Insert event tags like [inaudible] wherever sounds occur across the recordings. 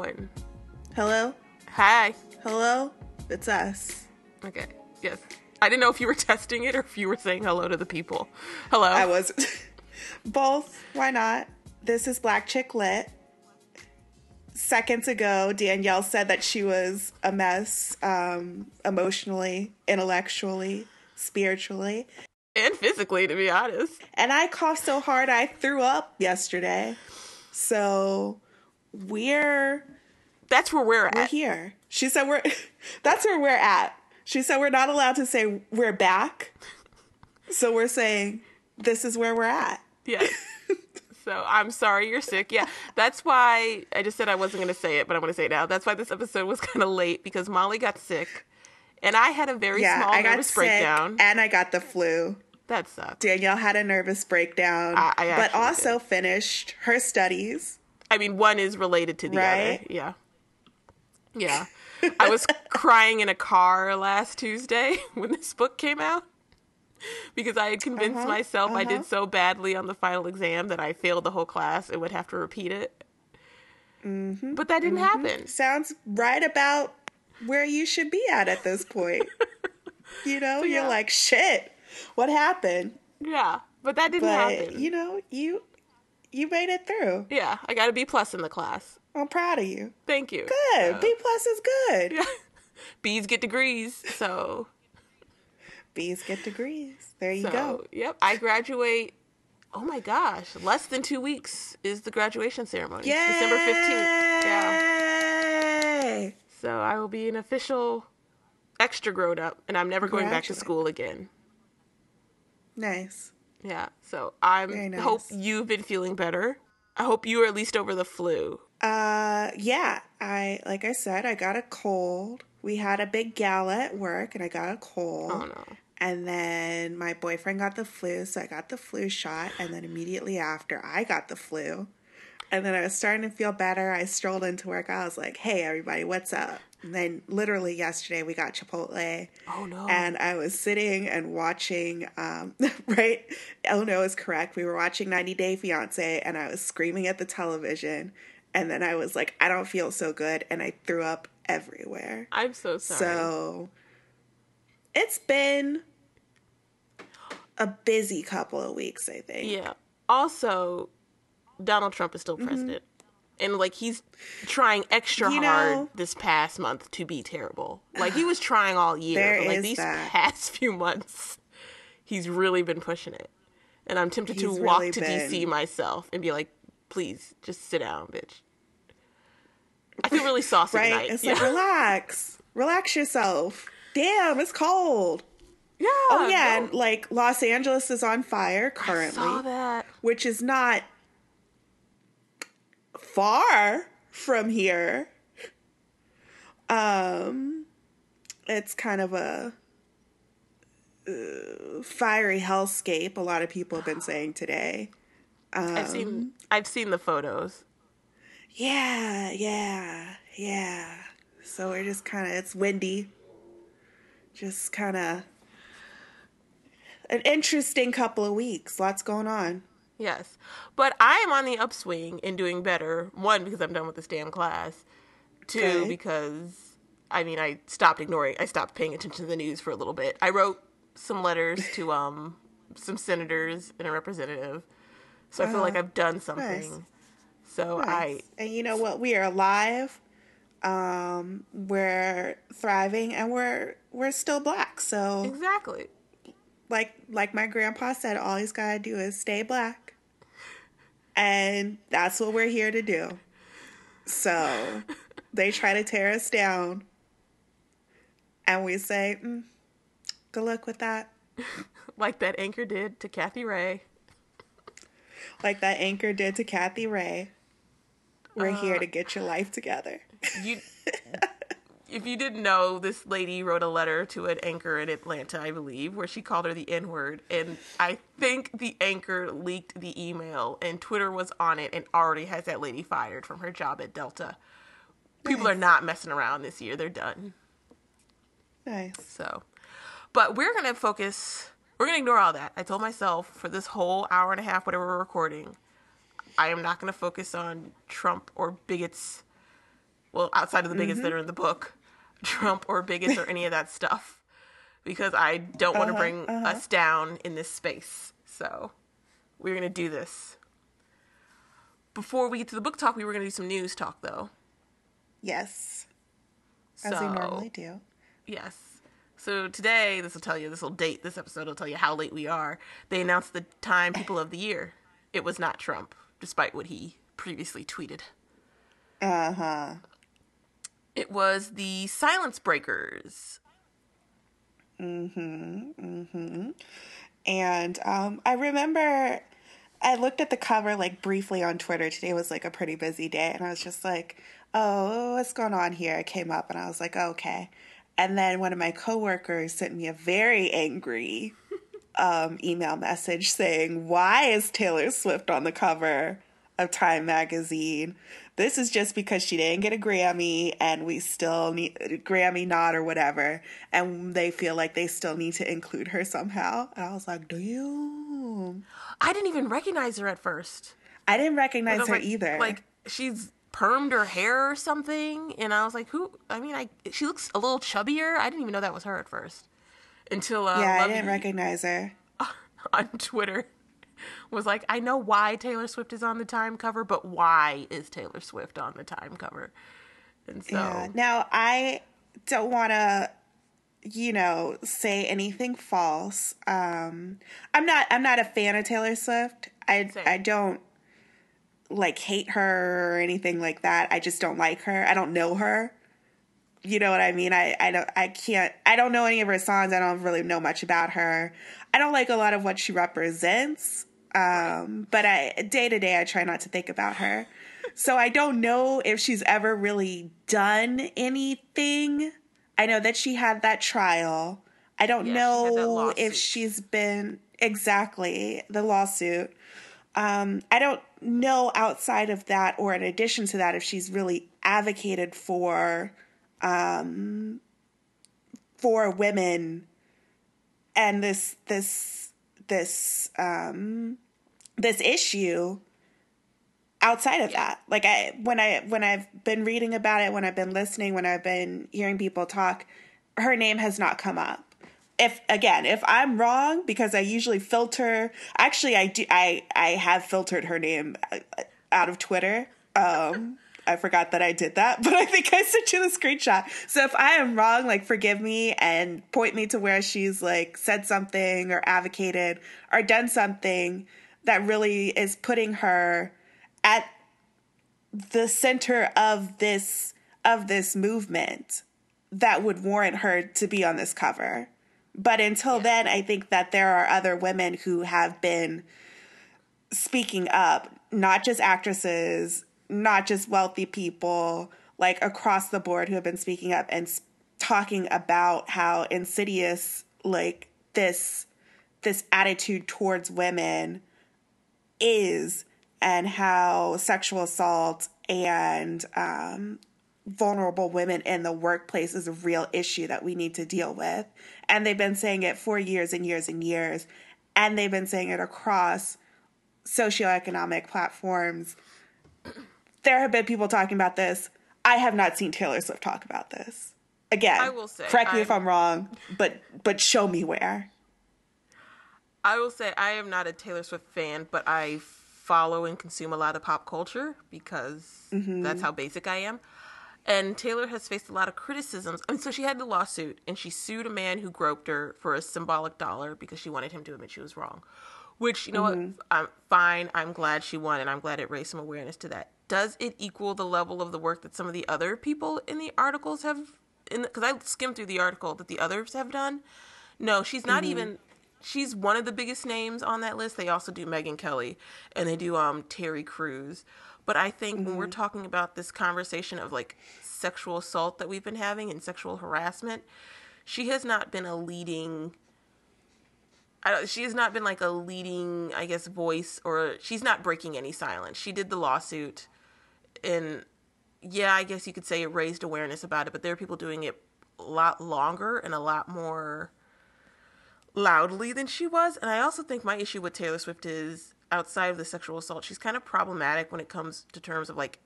going? Hello? Hi. Hello? It's us. Okay. Yes. I didn't know if you were [laughs] testing it or if you were saying hello to the people. Hello. I was [laughs] both. Why not? This is Black Chick Lit. Seconds ago, Danielle said that she was a mess um, emotionally, intellectually, spiritually. and physically, to be honest. And I coughed so hard I threw up yesterday. So we're That's where we're at. we're at. here. She said we're [laughs] that's where we're at. She said we're not allowed to say we're back. So we're saying this is where we're at. Yes. [laughs] so I'm sorry you're sick. Yeah. That's why I just said I wasn't going to say it, but I'm going to say it now. That's why this episode was [laughs] kind of late because Molly got sick and I had a very Yeah, small I got nervous breakdown. and I got the flu. That sucked. Danielle had a nervous breakdown, I- I but also finished her studies. I mean, one is related to the Right? other. Yeah. Yeah. I was [laughs] crying in a car last Tuesday [laughs] when this book came out because I had convinced Uh-huh, myself I uh-huh. did so badly on the final exam that I failed the whole class and would have to repeat it. Mm-hmm, But that didn't happen. Sounds right about where you should be at at this point. [laughs] you know, yeah. you're like, shit, what happened? Yeah. But that didn't But happen. you know, you you made it through. yeah. I got a B plus in the class. I'm proud of you. Thank you. Good. So- B plus is good. Yeah. [laughs] B's get degrees. So, B's get degrees. There you so go. yep. I graduate. Oh my gosh. Less than two weeks is the graduation ceremony. Yay! December 15th. Yeah. So I will be an official extra grown up and I'm never going back to school again. Nice. Yeah. So I'm nice. hope you've been feeling better. I hope you are at least over the flu. Uh yeah, I like I said, I got a cold. We had a big gala at work and I got a cold. Oh no. And then my boyfriend got the flu, so I got the flu shot. And then immediately after, I got the flu. And then I was starting to feel better. I strolled into work. I was like, hey, everybody, what's up? And then literally yesterday, we got Chipotle. Oh no. And I was sitting and watching, um, [laughs] right? Oh no, is correct. We were watching 90 Day Fiance, and I was screaming at the television. And then I was like, I don't feel so good. And I threw up everywhere. I'm so sorry. So it's been a busy couple of weeks, I think. Yeah. Also, Donald Trump is still mm-hmm. president. And like he's trying extra You hard know- this past month to be terrible. Like he was trying all year, but like these that. past [laughs] few months, he's really been pushing it. And I'm tempted to He's walk really to been- DC myself and be like, "Please, just sit down, bitch." I feel really saucy Right? tonight. It's yeah. like, relax. Relax yourself. Damn, it's cold. yeah. Oh, yeah. no, And like Los Angeles is on fire I currently, saw that. which is not far from here. Um, it's kind of a uh, fiery hellscape. A lot of people have been saying today. I've Um, seen I've seen the photos. Yeah, yeah, yeah. So we're just kind of, it's windy. Just kind of an interesting couple of weeks. Lots going on. Yes. But I am on the upswing and doing better. One, because I'm done with this damn class. Two, Okay. because I mean I stopped ignoring I stopped paying attention to the news for a little bit. I wrote some letters to [laughs] um some senators and a representative. So I feel like I've done something. So I and you know what? We are alive. Um, we're thriving, and we're we're still black. So, exactly. like like my grandpa said, all he's gotta do is stay black, and that's what we're here to do. So, they try to tear us down, and we say, mm, "Good luck with that." [laughs] Like that anchor did to Kathy Ray. Like that anchor did to Kathy Ray. We're Uh, here to get your life together. You [laughs] if you didn't know, this lady wrote a letter to an anchor in Atlanta, I believe, where she called her the N word. And I think the anchor leaked the email, and Twitter was on it and already has that lady fired from her job at Delta. People are not messing around this year, they're done. Nice. So, but we're going to focus, we're going to ignore all that. I told myself for this whole hour and a half, whatever we're recording, I am not going to focus on Trump or bigots Well, outside of the bigots that mm-hmm. are in the book, Trump or bigots or any of that stuff, because I don't want to Uh-huh, bring us down in this space. So we're gonna do this. Before we get to the book talk, we were gonna do some news talk though. Yes, as so, we normally do. Yes. So today, this will tell you, this will date this episode, will tell you how late we are. They announced the Time People of the Year. It was not Trump, despite what he previously tweeted. Uh huh. It was the Silence Breakers. Mhm. Mhm. And um, I remember I looked at the cover like briefly on Twitter. Today was like a pretty busy day, and I was just like, "Oh, what's going on here?" It came up, and I was like, oh, "Okay." And then one of my coworkers sent me a very angry um, email message saying, "Why is Taylor Swift on the cover of Time magazine? This is just because she didn't get a Grammy, and we still need Grammy nod or whatever, and they feel like they still need to include her somehow." And I was like, "Do you?" I didn't even recognize her at first. I didn't recognize her like, either. Like she's permed her hair or something, and I was like, "Who?" I mean, I she looks a little chubbier. I didn't even know that was her at first until uh, yeah, I didn't recognize her. [laughs] on Twitter [laughs] was like, "I know why Taylor Swift is on the Time cover, but why is Taylor Swift on the Time cover?" And so, Yeah. Now I don't want to, you know, say anything false. Um, I'm not. I'm not a fan of Taylor Swift. I Same. I don't like hate her or anything like that. I just don't like her. I don't know her. You know what I mean? I, I don't I can't I don't know any of her songs. I don't really know much about her. I don't like a lot of what she represents. Um, but I day to day I try not to think about her. So I don't know if she's ever really done anything. I know that she had that trial. I don't Yeah, she know lawsuit. if she's been exactly the lawsuit. Um, I don't know outside of that or in addition to that if she's really advocated for um, for women and this this this um, this issue outside of that. Like i when i when i've been reading about it when i've been listening when i've been hearing people talk her name has not come up. If again if i'm wrong because i usually filter actually i do i i have filtered her name uh, out of twitter um i forgot that i did that [laughs] but i think i sent you the screenshot so if i am wrong like forgive me and point me to where she's like said something or advocated or done something that really is putting her at the center of this of this movement that would warrant her to be on this cover. But until then, I think that there are other women who have been speaking up, not just actresses, not just wealthy people, like across the board who have been speaking up and talking about how insidious like this this attitude towards women is and how sexual assault and um, vulnerable women in the workplace is a real issue that we need to deal with. And they've been saying it for years and years and years. And they've been saying it across socioeconomic platforms. There have been people talking about this. I have not seen Taylor Swift talk about this. Again, I will say, correct me if I'm- I'm wrong, but but show me where. I will say I am not a Taylor Swift fan, but I follow and consume a lot of pop culture because mm-hmm. that's how basic I am. And Taylor has faced a lot of criticisms. I mean, so she had the lawsuit and she sued a man who groped her for a symbolic dollar because she wanted him to admit she was wrong. Which, you know what? Mm-hmm. I'm fine. I'm glad she won and I'm glad it raised some awareness to that. Does it equal the level of the work that some of the other people in the articles have? in Because I skimmed through the article that the others have done. No, she's not even. She's one of the biggest names on that list. They also do Megyn Kelly and they do um Terry Crews. But I think when we're talking about this conversation of like sexual assault that we've been having and sexual harassment, she has not been a leading. I don't, she has not been like a leading, I guess, voice, or she's not breaking any silence. She did the lawsuit, and yeah, I guess you could say it raised awareness about it, but there are people doing it a lot longer and a lot more loudly than she was. And I also think my issue with Taylor Swift is outside of the sexual assault, she's kind of problematic when it comes to terms of like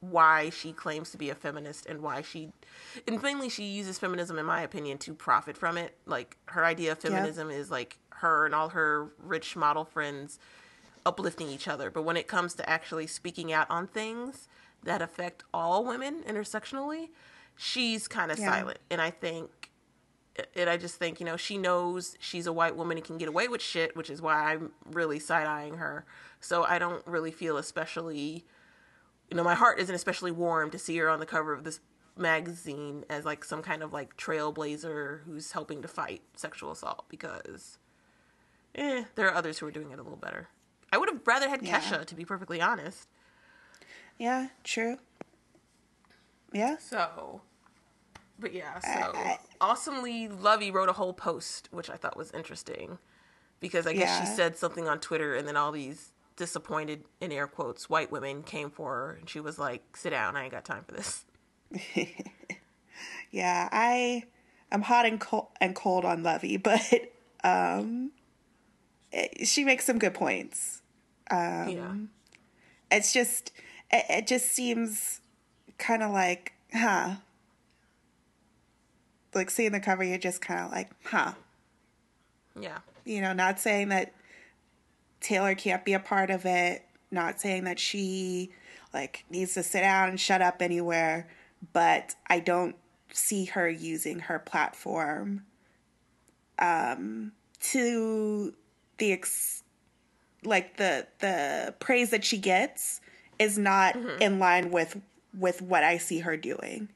why she claims to be a feminist and why she and mainly she uses feminism in my opinion to profit from it like her idea of feminism is like her and all her rich model friends uplifting each other but when it comes to actually speaking out on things that affect all women intersectionally she's kind of Yeah. silent and i think and I just think, you know, she knows she's a white woman and can get away with shit, which is why I'm really side eyeing her. So I don't really feel especially, you know, my heart isn't especially warm to see her on the cover of this magazine as like some kind of like trailblazer who's helping to fight sexual assault because, eh, there are others who are doing it a little better. I would have rather had Yeah. Kesha, to be perfectly honest. Yeah, true. Yeah. So, but yeah, so I- awesomely Luvvie wrote a whole post, which I thought was interesting because I guess she said something on Twitter, and then all these disappointed in air quotes white women came for her, and she was like, "Sit down, I ain't got time for this." [laughs] Yeah, I I'm hot and cold and cold on Luvvie, but um it- she makes some good points. Um, yeah, It's just it, it just seems kind of like, huh. Like seeing the cover, you're just kind of like, huh. yeah, You know, not saying that Taylor can't be a part of it, not saying that she like needs to sit down and shut up anywhere, but I don't see her using her platform um to the ex- like the the praise that she gets is not mm-hmm. in line with with what I see her doing.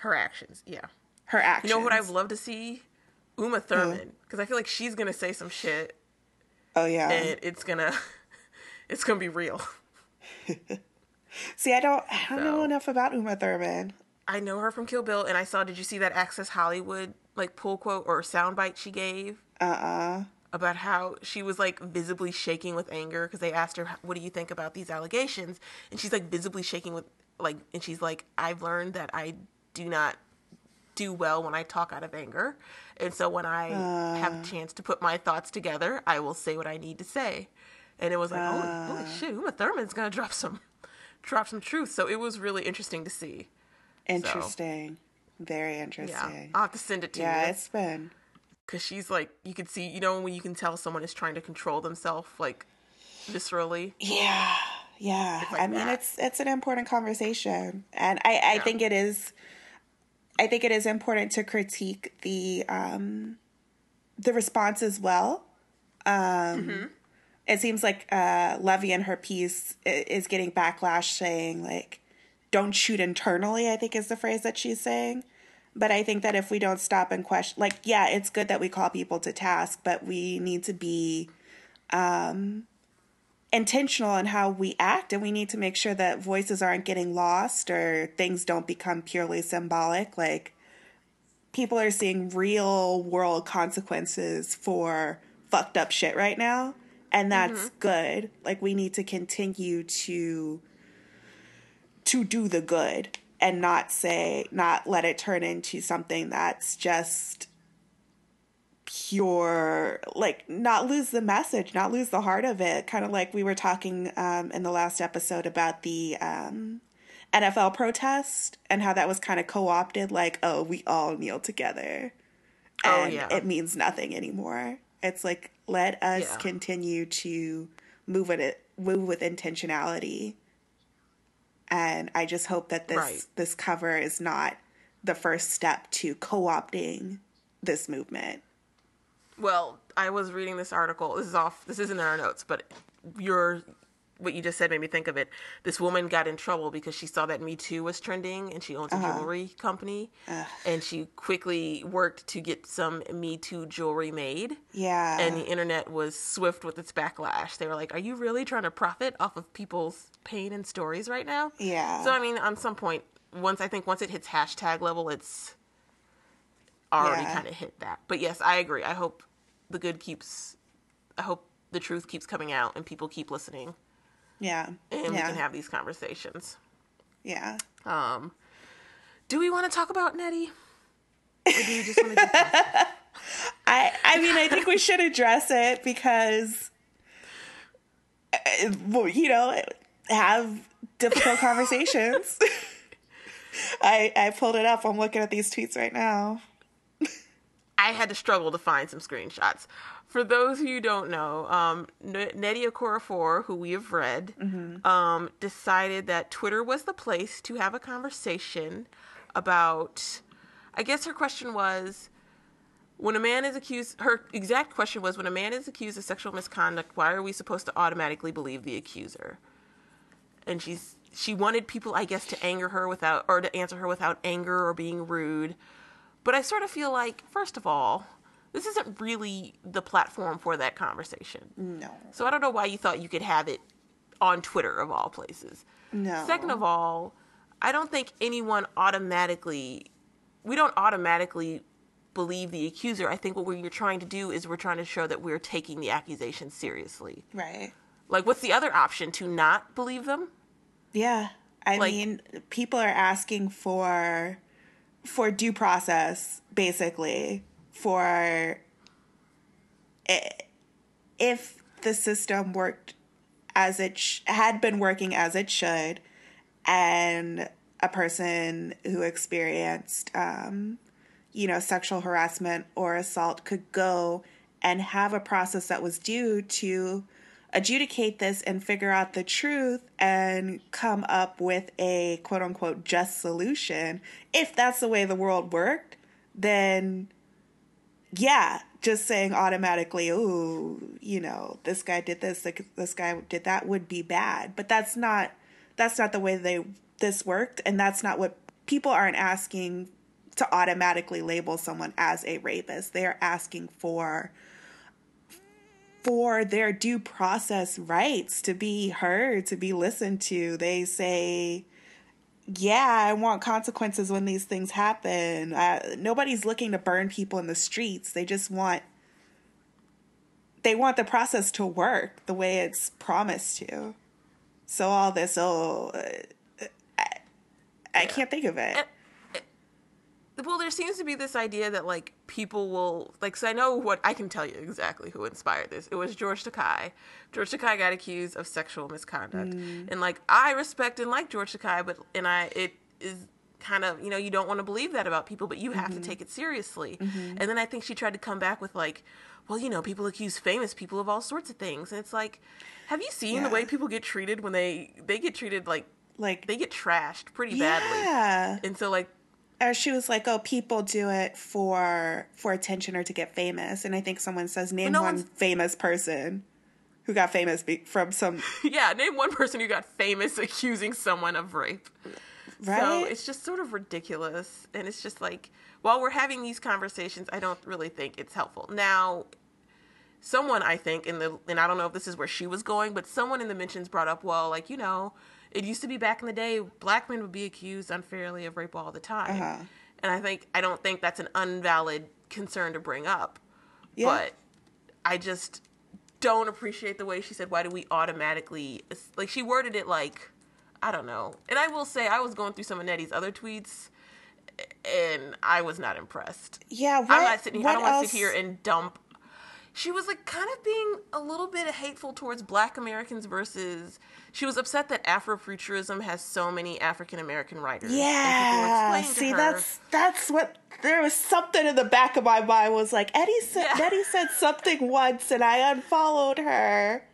her actions, yeah. Her actions. You know what I'd love to see? Uma Thurman, because I feel like she's gonna say some shit, Oh yeah. and it's gonna, [laughs] it's gonna be real. [laughs] See, I don't I don't know enough about Uma Thurman. I know her from Kill Bill, and I saw. Did you see that Access Hollywood like pull quote or soundbite she gave Uh-uh. About how she was like visibly shaking with anger because they asked her, "What do you think about these allegations?" And she's like visibly shaking with like, and she's like, "I've learned that I do not do well when I talk out of anger, and so when I have a chance to put my thoughts together, I will say what I need to say." And it was like, "Holy, holy uh. shit, Uma Thurman's gonna drop some, drop some truth." So it was really interesting to see. Interesting. Very interesting. Yeah. I'll have to send it to Yeah, you Yeah, it's been. Because she's like, you can see, you know, when you can tell someone is trying to control themselves, like viscerally. Yeah. Yeah. like I mean that. it's it's an important conversation. And I, I Yeah. think it is I think it is important to critique the um the response as well. Um it seems like uh Luvvie in her piece is getting backlash saying like don't shoot internally, I think is the phrase that she's saying. But I think that if we don't stop and question, like, yeah, it's good that we call people to task, but we need to be um, intentional in how we act, and we need to make sure that voices aren't getting lost or things don't become purely symbolic. Like, people are seeing real world consequences for fucked up shit right now, and that's good. Like, we need to continue to to do the good and not say not let it turn into something that's just pure like not lose the message not lose the heart of it kind of like we were talking um, in the last episode about the um, nfl protest and how that was kind of co-opted like oh we all kneel together Oh, and yeah. it means nothing anymore it's like let us Yeah. continue to move with it move with intentionality and I just hope that this Right. this cover is not the first step to co-opting this movement. Well, I was reading this article. This is off. This isn't in our notes, but your what you just said made me think of it. This woman got in trouble because she saw that Me Too was trending, and she owns a uh-huh. jewelry company, and she quickly worked to get some Me Too jewelry made. Yeah. and the internet was swift with its backlash. They were like, "Are you really trying to profit off of people's pain and stories right now?" Yeah. So I mean, on some point, once I think once it hits hashtag level, it's already Yeah. kind of hit that. But yes, I agree. I hope the good keeps. I hope the truth keeps coming out and people keep listening, yeah. and we can have these conversations. yeah. Um, do we want to talk about Nnedi? Or do you just want to? [laughs] I I mean I think we should address it because uh, well, you know, have difficult conversations. [laughs] I I pulled it up. I'm looking at these tweets right now. I had to struggle to find some screenshots. For those who don't know, um, N- Nnedi Okorafor, who we have read, um, decided that Twitter was the place to have a conversation about. I guess her question was when a man is accused, her exact question was when a man is accused of sexual misconduct, why are we supposed to automatically believe the accuser? And she's she wanted people, I guess, to anger her without or to answer her without anger or being rude. But I sort of feel like, first of all, this isn't really the platform for that conversation. No. So I don't know why you thought you could have it on Twitter of all places. No. Second of all, I don't think anyone automatically we don't automatically believe the accuser. I think what we're trying to do is we're trying to show that we're taking the accusation seriously. Right. Like what's the other option to not believe them? Yeah. I Like- mean, people are asking for for due process basically for if the system worked as it sh- had been working as it should and a person who experienced um, you know sexual harassment or assault could go and have a process that was due to adjudicate this and figure out the truth and come up with a quote unquote just solution if that's the way the world worked then yeah, just saying automatically, oh, you know, this guy did this, this guy did that would be bad. But that's not that's not the way they this worked, and that's not what people aren't asking to automatically label someone as a rapist. They are asking for for their due process rights to be heard, to be listened to. They say yeah, I want consequences when these things happen. Uh, nobody's looking to burn people in the streets. They just want they want the process to work the way it's promised to. So all this, oh, uh, I, I can't think of it. Well there seems to be this idea that like people will like so i know what i can tell you exactly who inspired this. It was george takei george takei got accused of sexual misconduct. Mm. And like i respect and like george takei but and i it is kind of you know you don't want to believe that about people but you have to mm-hmm. take it seriously. Mm-hmm. And then i think she tried to come back with like well you know people accuse famous people of all sorts of things. And it's like have you seen the way people get treated when they they get treated like Like, they get trashed pretty badly? And so like Or she was like, "Oh, people do it for for attention or to get famous." And I think someone says, "Name no one one's- famous person who got famous be- from some [laughs] Yeah, name one person who got famous accusing someone of rape. right." So it's just sort of ridiculous. And it's just like, while we're having these conversations, I don't really think it's helpful. Now, someone I think in the, and I don't know if this is where she was going, but someone in the mentions brought up, well, like, you know, it used to be back in the day, black men would be accused unfairly of rape all the time. Uh-huh. And I think, I don't think that's an unvalid concern to bring up. Yeah. But I just don't appreciate the way she said, why do we automatically, like, she worded it like, I don't know. And I will say, I was going through some of Nnedi's other tweets, and I was not impressed. yeah, what, I'm not sitting here, I don't want to sit here and dump. She was like kind of being a little bit hateful towards black Americans versus. She was upset that Afrofuturism has so many African American writers. And people were Yeah, see, her- that's that's what there was something in the back of my mind was like Nnedi said. Yeah. Nnedi said something once, and I unfollowed her.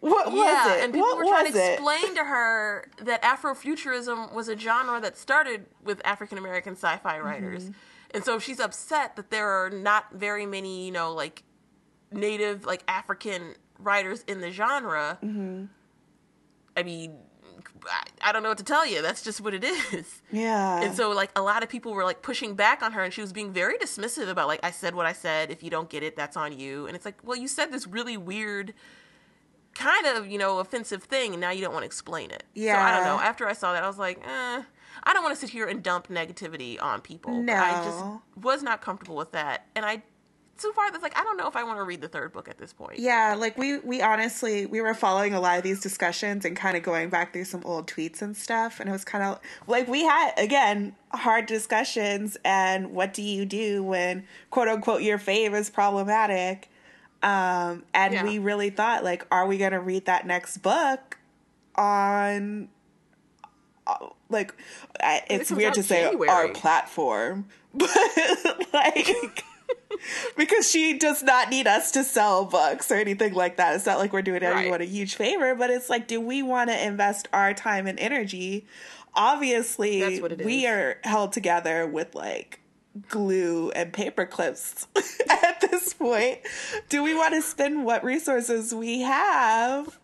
What was yeah, it? and people what were trying was to it? explain to her that Afrofuturism was a genre that started with African American sci-fi Mm-hmm. writers, and so she's upset that there are not very many, you know, like native, like African writers in the genre. Mm-hmm. I mean, I, don't know what to tell you. That's just what it is. [laughs] Yeah, And so, like, a lot of people were like pushing back on her, and she was being very dismissive about, like, I said what I said. If you don't get it, that's on you. And it's like, well, you said this really weird, kind of, you know, offensive thing, and now you don't want to explain it. Yeah. So I don't know. After I saw that, I was like, eh, I don't want to sit here and dump negativity on people. But I just was not comfortable with that. And I, so far, that's like, I don't know if I want to read the third book at this point. yeah. Like we we honestly we were following a lot of these discussions and kind of going back through some old tweets and stuff, and it was kind of like we had again hard discussions. And what do you do when quote unquote your fave is problematic? Um, and Yeah. we really thought like, are we gonna read that next book? on uh, like it's weird to say our platform [laughs] but like [laughs] because she does not need us to sell books or anything like that. It's not like we're doing everyone Right. a huge favor but it's like do we want to invest our time and energy? Obviously That's what it we is. are held together with like glue and paper clips [laughs] at this point. Do we want to spend what resources we have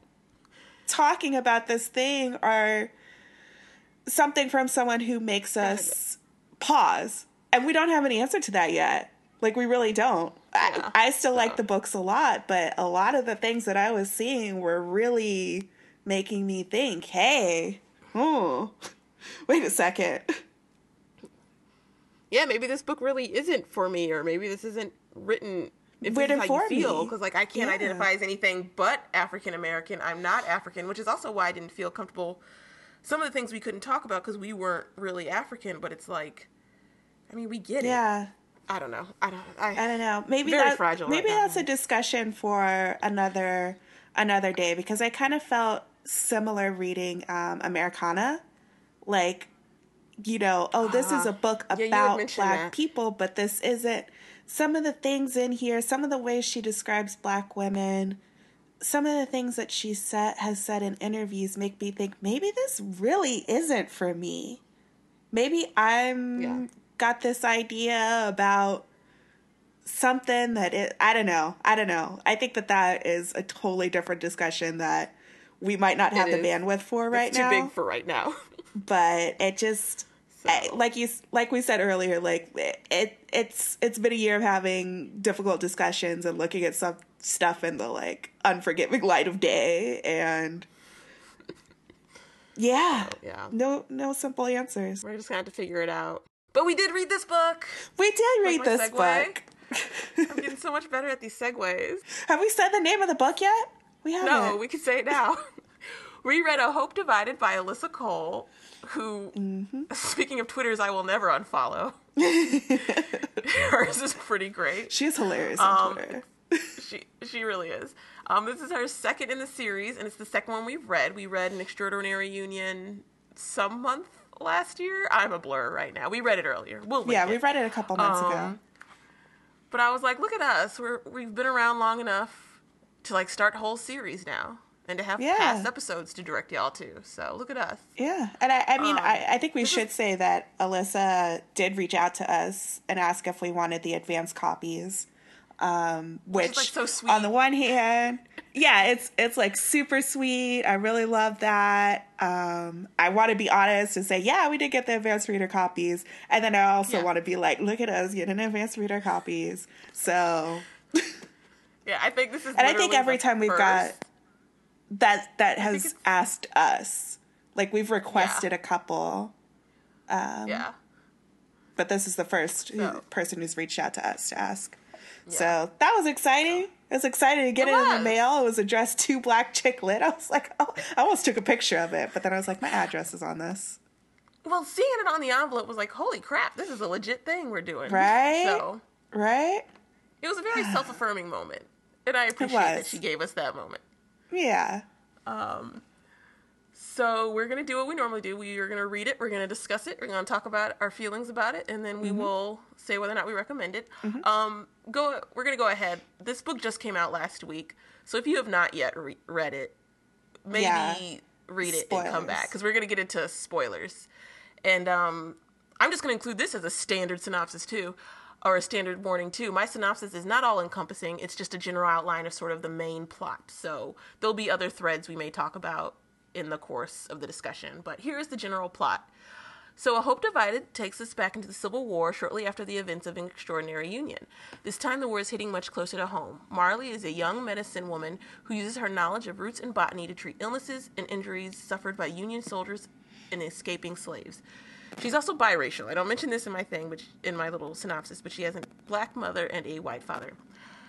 talking about this thing or something from someone who makes us pause? And we don't have an answer to that yet like we really don't Yeah. I, I still like the books a lot but a lot of the things that i was seeing were really making me think hey oh [laughs] wait a second yeah, maybe this book really isn't for me, or maybe this isn't written. If this Written is how you feel, because like I can't Yeah. identify as anything but African American. I'm not African, which is also why I didn't feel comfortable. Some of the things we couldn't talk about because we weren't really African, but it's like, I mean, we get it. yeah I don't know. I don't. I, I don't know. Maybe Very that, fragile Maybe right now. that's a discussion for another another day because I kind of felt similar reading um, Americanah, like you know, oh, this is a book Yeah, you had about mentioned black that. people, but this isn't. Some of the things in here, some of the ways she describes black women, some of the things that she said has said in interviews make me think maybe this really isn't for me. Maybe I'm Yeah. Got this idea about something that it I don't know. I don't know. I think that that is a totally different discussion that we might not have the is. bandwidth for right it's too now. big for right now. [laughs] but it just eh, So- I- like you like we said earlier like it, it it's it's been a year of having difficult discussions and looking at some stuff in the like unforgiving light of day and [laughs] yeah yeah. no no simple answers We're just gonna have to figure it out. But we did read this book. we did read this segue? book I'm getting so much better at these segues. have we said the name of the book yet we haven't No, we can say it now. [laughs] we read A Hope Divided by Alyssa Cole, who, Mm-hmm. speaking of Twitters, I will never unfollow. [laughs] Hers is pretty great. she is hilarious Um, on Twitter [laughs] She she really is. Um, this is her second in the series, and it's the second one we've read. We read An Extraordinary Union some month last year. I'm a blur right now. We read it earlier. We'll yeah we read it a couple months ago Um, But I was like, look at us. We're we've been around long enough to like start whole series now and to have Yeah. past episodes to direct y'all to. So look at us. Yeah, and I, I mean, Um, I, I think we is- should say that Alyssa did reach out to us and ask if we wanted the advanced copies, um, which, like, so sweet. on the one hand, yeah, it's it's like super sweet. I really love that. Um, I want to be honest and say, yeah, we did get the advanced reader copies, and then I also Yeah. want to be like, look at us getting advanced reader copies. So, [laughs] Yeah, I think this is. and I think every time we've got that that has asked us, like we've requested a couple. Um, yeah. but this is the first So- person who's reached out to us to ask. Yeah. So that was exciting. It was exciting to get It it, in the mail. It was addressed to Black Chick Lit. [laughs] I was like, oh, I almost took a picture of it, but then I was like, my address is on this. Well, seeing it on the envelope was like, holy crap, this is a legit thing we're doing. Right? So Right? it was a very [sighs] self affirming moment. And I appreciate that she gave us that moment. Yeah. Um, So we're gonna do what we normally do. We are gonna read it. We're gonna discuss it. We're gonna talk about our feelings about it, and then we Mm-hmm. will say whether or not we recommend it. Um, go. We're gonna go ahead. This book just came out last week, so if you have not yet re- read it, maybe Yeah. read it and come back because we're gonna get into spoilers. And um, I'm just gonna include this as a standard synopsis too, or a standard warning too. My synopsis is not all encompassing. It's just a general outline of sort of the main plot. So there'll be other threads we may talk about in the course of the discussion. But here's the general plot. So, A Hope Divided takes us back into the Civil War shortly after the events of an extraordinary union. This time, the war is hitting much closer to home. Marley is a young medicine woman who uses her knowledge of roots and botany to treat illnesses and injuries suffered by Union soldiers and escaping slaves. She's also biracial. I don't mention this in my thing, but in my little synopsis, but she has a black mother and a white father.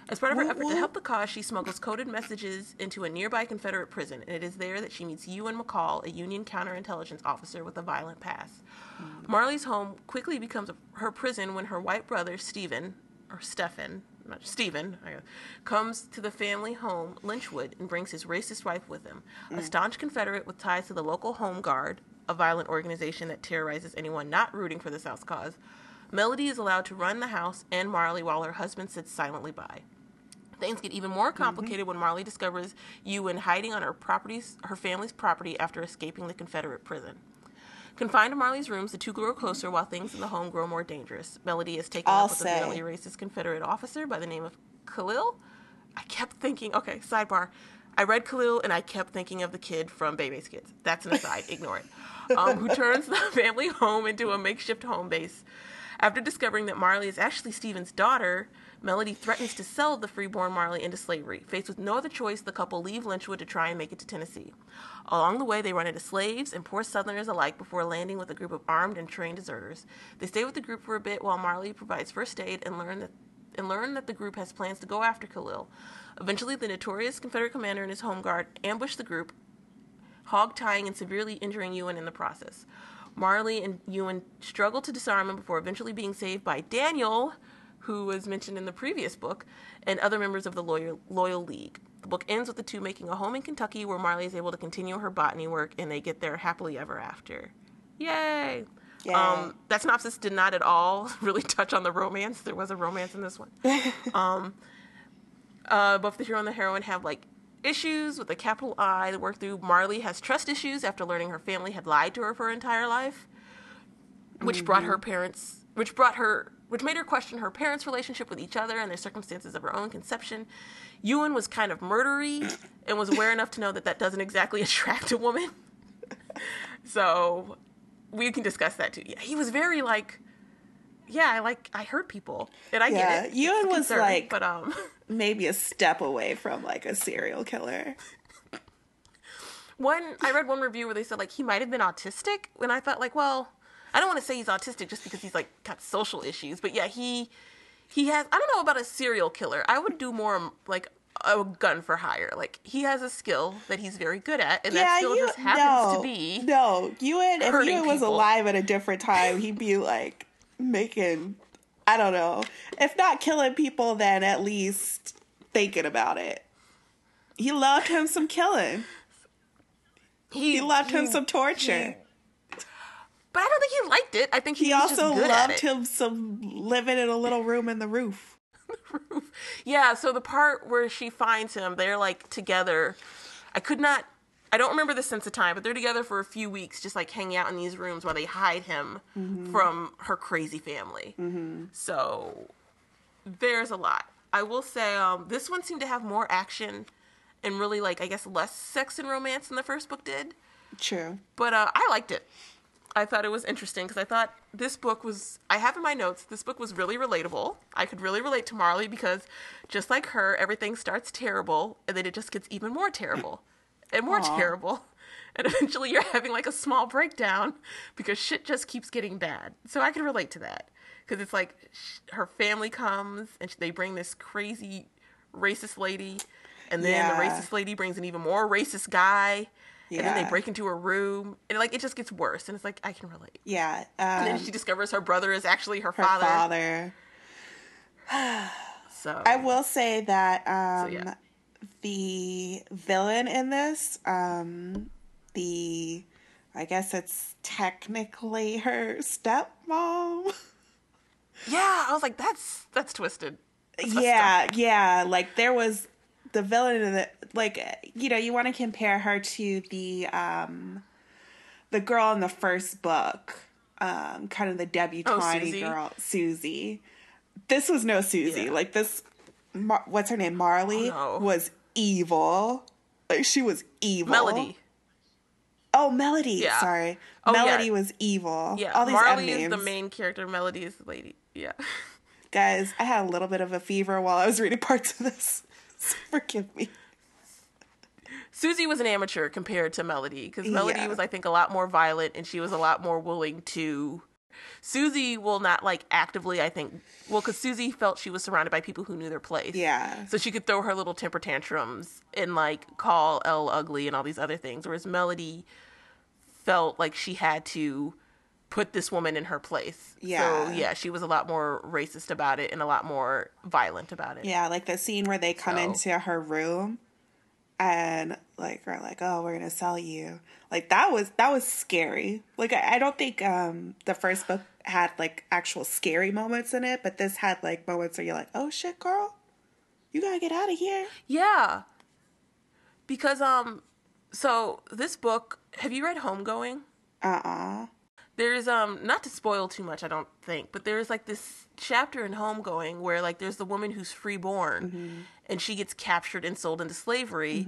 As part of her Whoop, effort to help the cause, she smuggles coded messages into a nearby Confederate prison, and it is there that she meets Ewan McCall, a Union counterintelligence officer with a violent past. Hmm. Marley's home quickly becomes her prison when her white brother, Stephen, or Stephen, not Stephen, I guess, comes to the family home, Lynchwood, and brings his racist wife with him. A hmm. staunch Confederate with ties to the local Home Guard, a violent organization that terrorizes anyone not rooting for the South's cause. Melody is allowed to run the house and Marley while her husband sits silently by. Things get even more complicated when Marley discovers Ewan hiding on her properties, her family's property after escaping the Confederate prison. Confined to Marley's rooms, the two grow closer while things in the home grow more dangerous. Melody is taken I'll up with a violently racist Confederate officer by the name of Khalil. I kept thinking, okay, sidebar. I read Khalil and I kept thinking of the kid from Baby's Kids. That's an aside, [laughs] ignore it. Um, who turns the [laughs] family home into a makeshift home base. After discovering that Marley is actually Stephen's daughter, Melody threatens to sell the freeborn Marley into slavery. Faced with no other choice, the couple leave Lynchwood to try and make it to Tennessee. Along the way, they run into slaves and poor Southerners alike before landing with a group of armed and trained deserters. They stay with the group for a bit while Marley provides first aid and learn that and learn that the group has plans to go after Khalil. Eventually, the notorious Confederate commander and his home guard ambush the group, hog tying and severely injuring Ewan in the process. Marley and Ewan struggle to disarm him before eventually being saved by Daniel, who was mentioned in the previous book, and other members of the Loyal, Loyal League. The book ends with the two making a home in Kentucky where Marley is able to continue her botany work and they get there happily ever after. Yay! Yay. Um, that synopsis did not at all [laughs] really touch on the romance. There was a romance in this one. [laughs] um, uh, both the hero and the heroine have like issues with a capital I that work through. Marley has trust issues after learning her family had lied to her for her entire life, which brought her parents, which brought her, which made her question her parents' relationship with each other and their circumstances of her own conception. Ewan was kind of murdery and was aware enough to know that that doesn't exactly [laughs] attract a woman. [laughs] so we can discuss that too. Yeah, he was very like, yeah, I like I hurt people, and I Yeah, get it. Ewan was concern, like- but um. [laughs] Maybe a step away from like a serial killer. one I read one review where they said like he might have been autistic, and I thought like, well, I don't want to say he's autistic just because he's like got social issues, but yeah, he he has. I don't know about a serial killer. I would do more like a gun for hire. Like he has a skill that he's very good at, and that skill you just happens no, to be no. Ewan, if Ewan was people. alive at a different time, he'd be like making. I don't know. If not killing people, then at least thinking about it. He loved him some killing. He loved him some torture. But I don't think he liked it. I think he, He also loved him some living in a little room in [laughs] the roof. Yeah, so the part where she finds him, they're like together. I could not. I don't remember the sense of time, but they're together for a few weeks, just like hanging out in these rooms while they hide him from her crazy family. So there's a lot. I will say um, this one seemed to have more action and really like I guess less sex and romance than the first book did. True. But uh, I liked it. I thought it was interesting because I thought this book was. I have in my notes. This book was really relatable. I could really relate to Marley because, just like her, everything starts terrible and then it just gets even more terrible and more Aw. terrible, [laughs] and eventually you're having like a small breakdown because shit just keeps getting bad. So I could relate to that because it's like sh- her family comes and they bring this crazy racist lady, and then the racist lady brings an even more racist guy. And then they break into her room, and like it just gets worse. And it's like I can relate. Yeah. And then Um, she discovers her brother is actually her, her father. father. [sighs] [sighs] So I will say that um, yeah. the villain in this, um, the I guess it's technically her stepmom. yeah, I was like, that's that's twisted. That's yeah, yeah. Like there was the villain in the like you know you want to compare her to the um the girl in the first book, um, kind of the debutante Oh, Susie? girl, Susie. This was no Susie. Yeah. Like this, Mar- what's her name? Marley Oh, no. was evil. Like she was evil. Melody. Oh, Melody. Yeah. Sorry, Oh, yeah. Melody was evil. Yeah, All these Marley M is the main character. Melody is the lady. Yeah. [laughs] Guys, I had a little bit of a fever while I was reading parts of this. [laughs] Forgive me. Susie was an amateur compared to Melody because Melody Yeah. was, I think, a lot more violent and she was a lot more willing to. Susie will not like actively, I think, well, because Susie felt she was surrounded by people who knew their place. Yeah. So she could throw her little temper tantrums and like call Elle ugly and all these other things. Whereas Melody felt like she had to put this woman in her place. Yeah. So yeah, she was a lot more racist about it and a lot more violent about it. Yeah, like the scene where they come So- into her room and like are like, "Oh, we're gonna sell you." Like that was that was scary. Like I, I don't think um the first book had like actual scary moments in it, but this had like moments where you're like, "Oh shit, girl, you gotta get out of here." Yeah. Because um so this book, have you read Homegoing? Uh uh There's um not to spoil too much, I don't think, but there's like this chapter in Homegoing where like there's the woman who's freeborn and she gets captured and sold into slavery.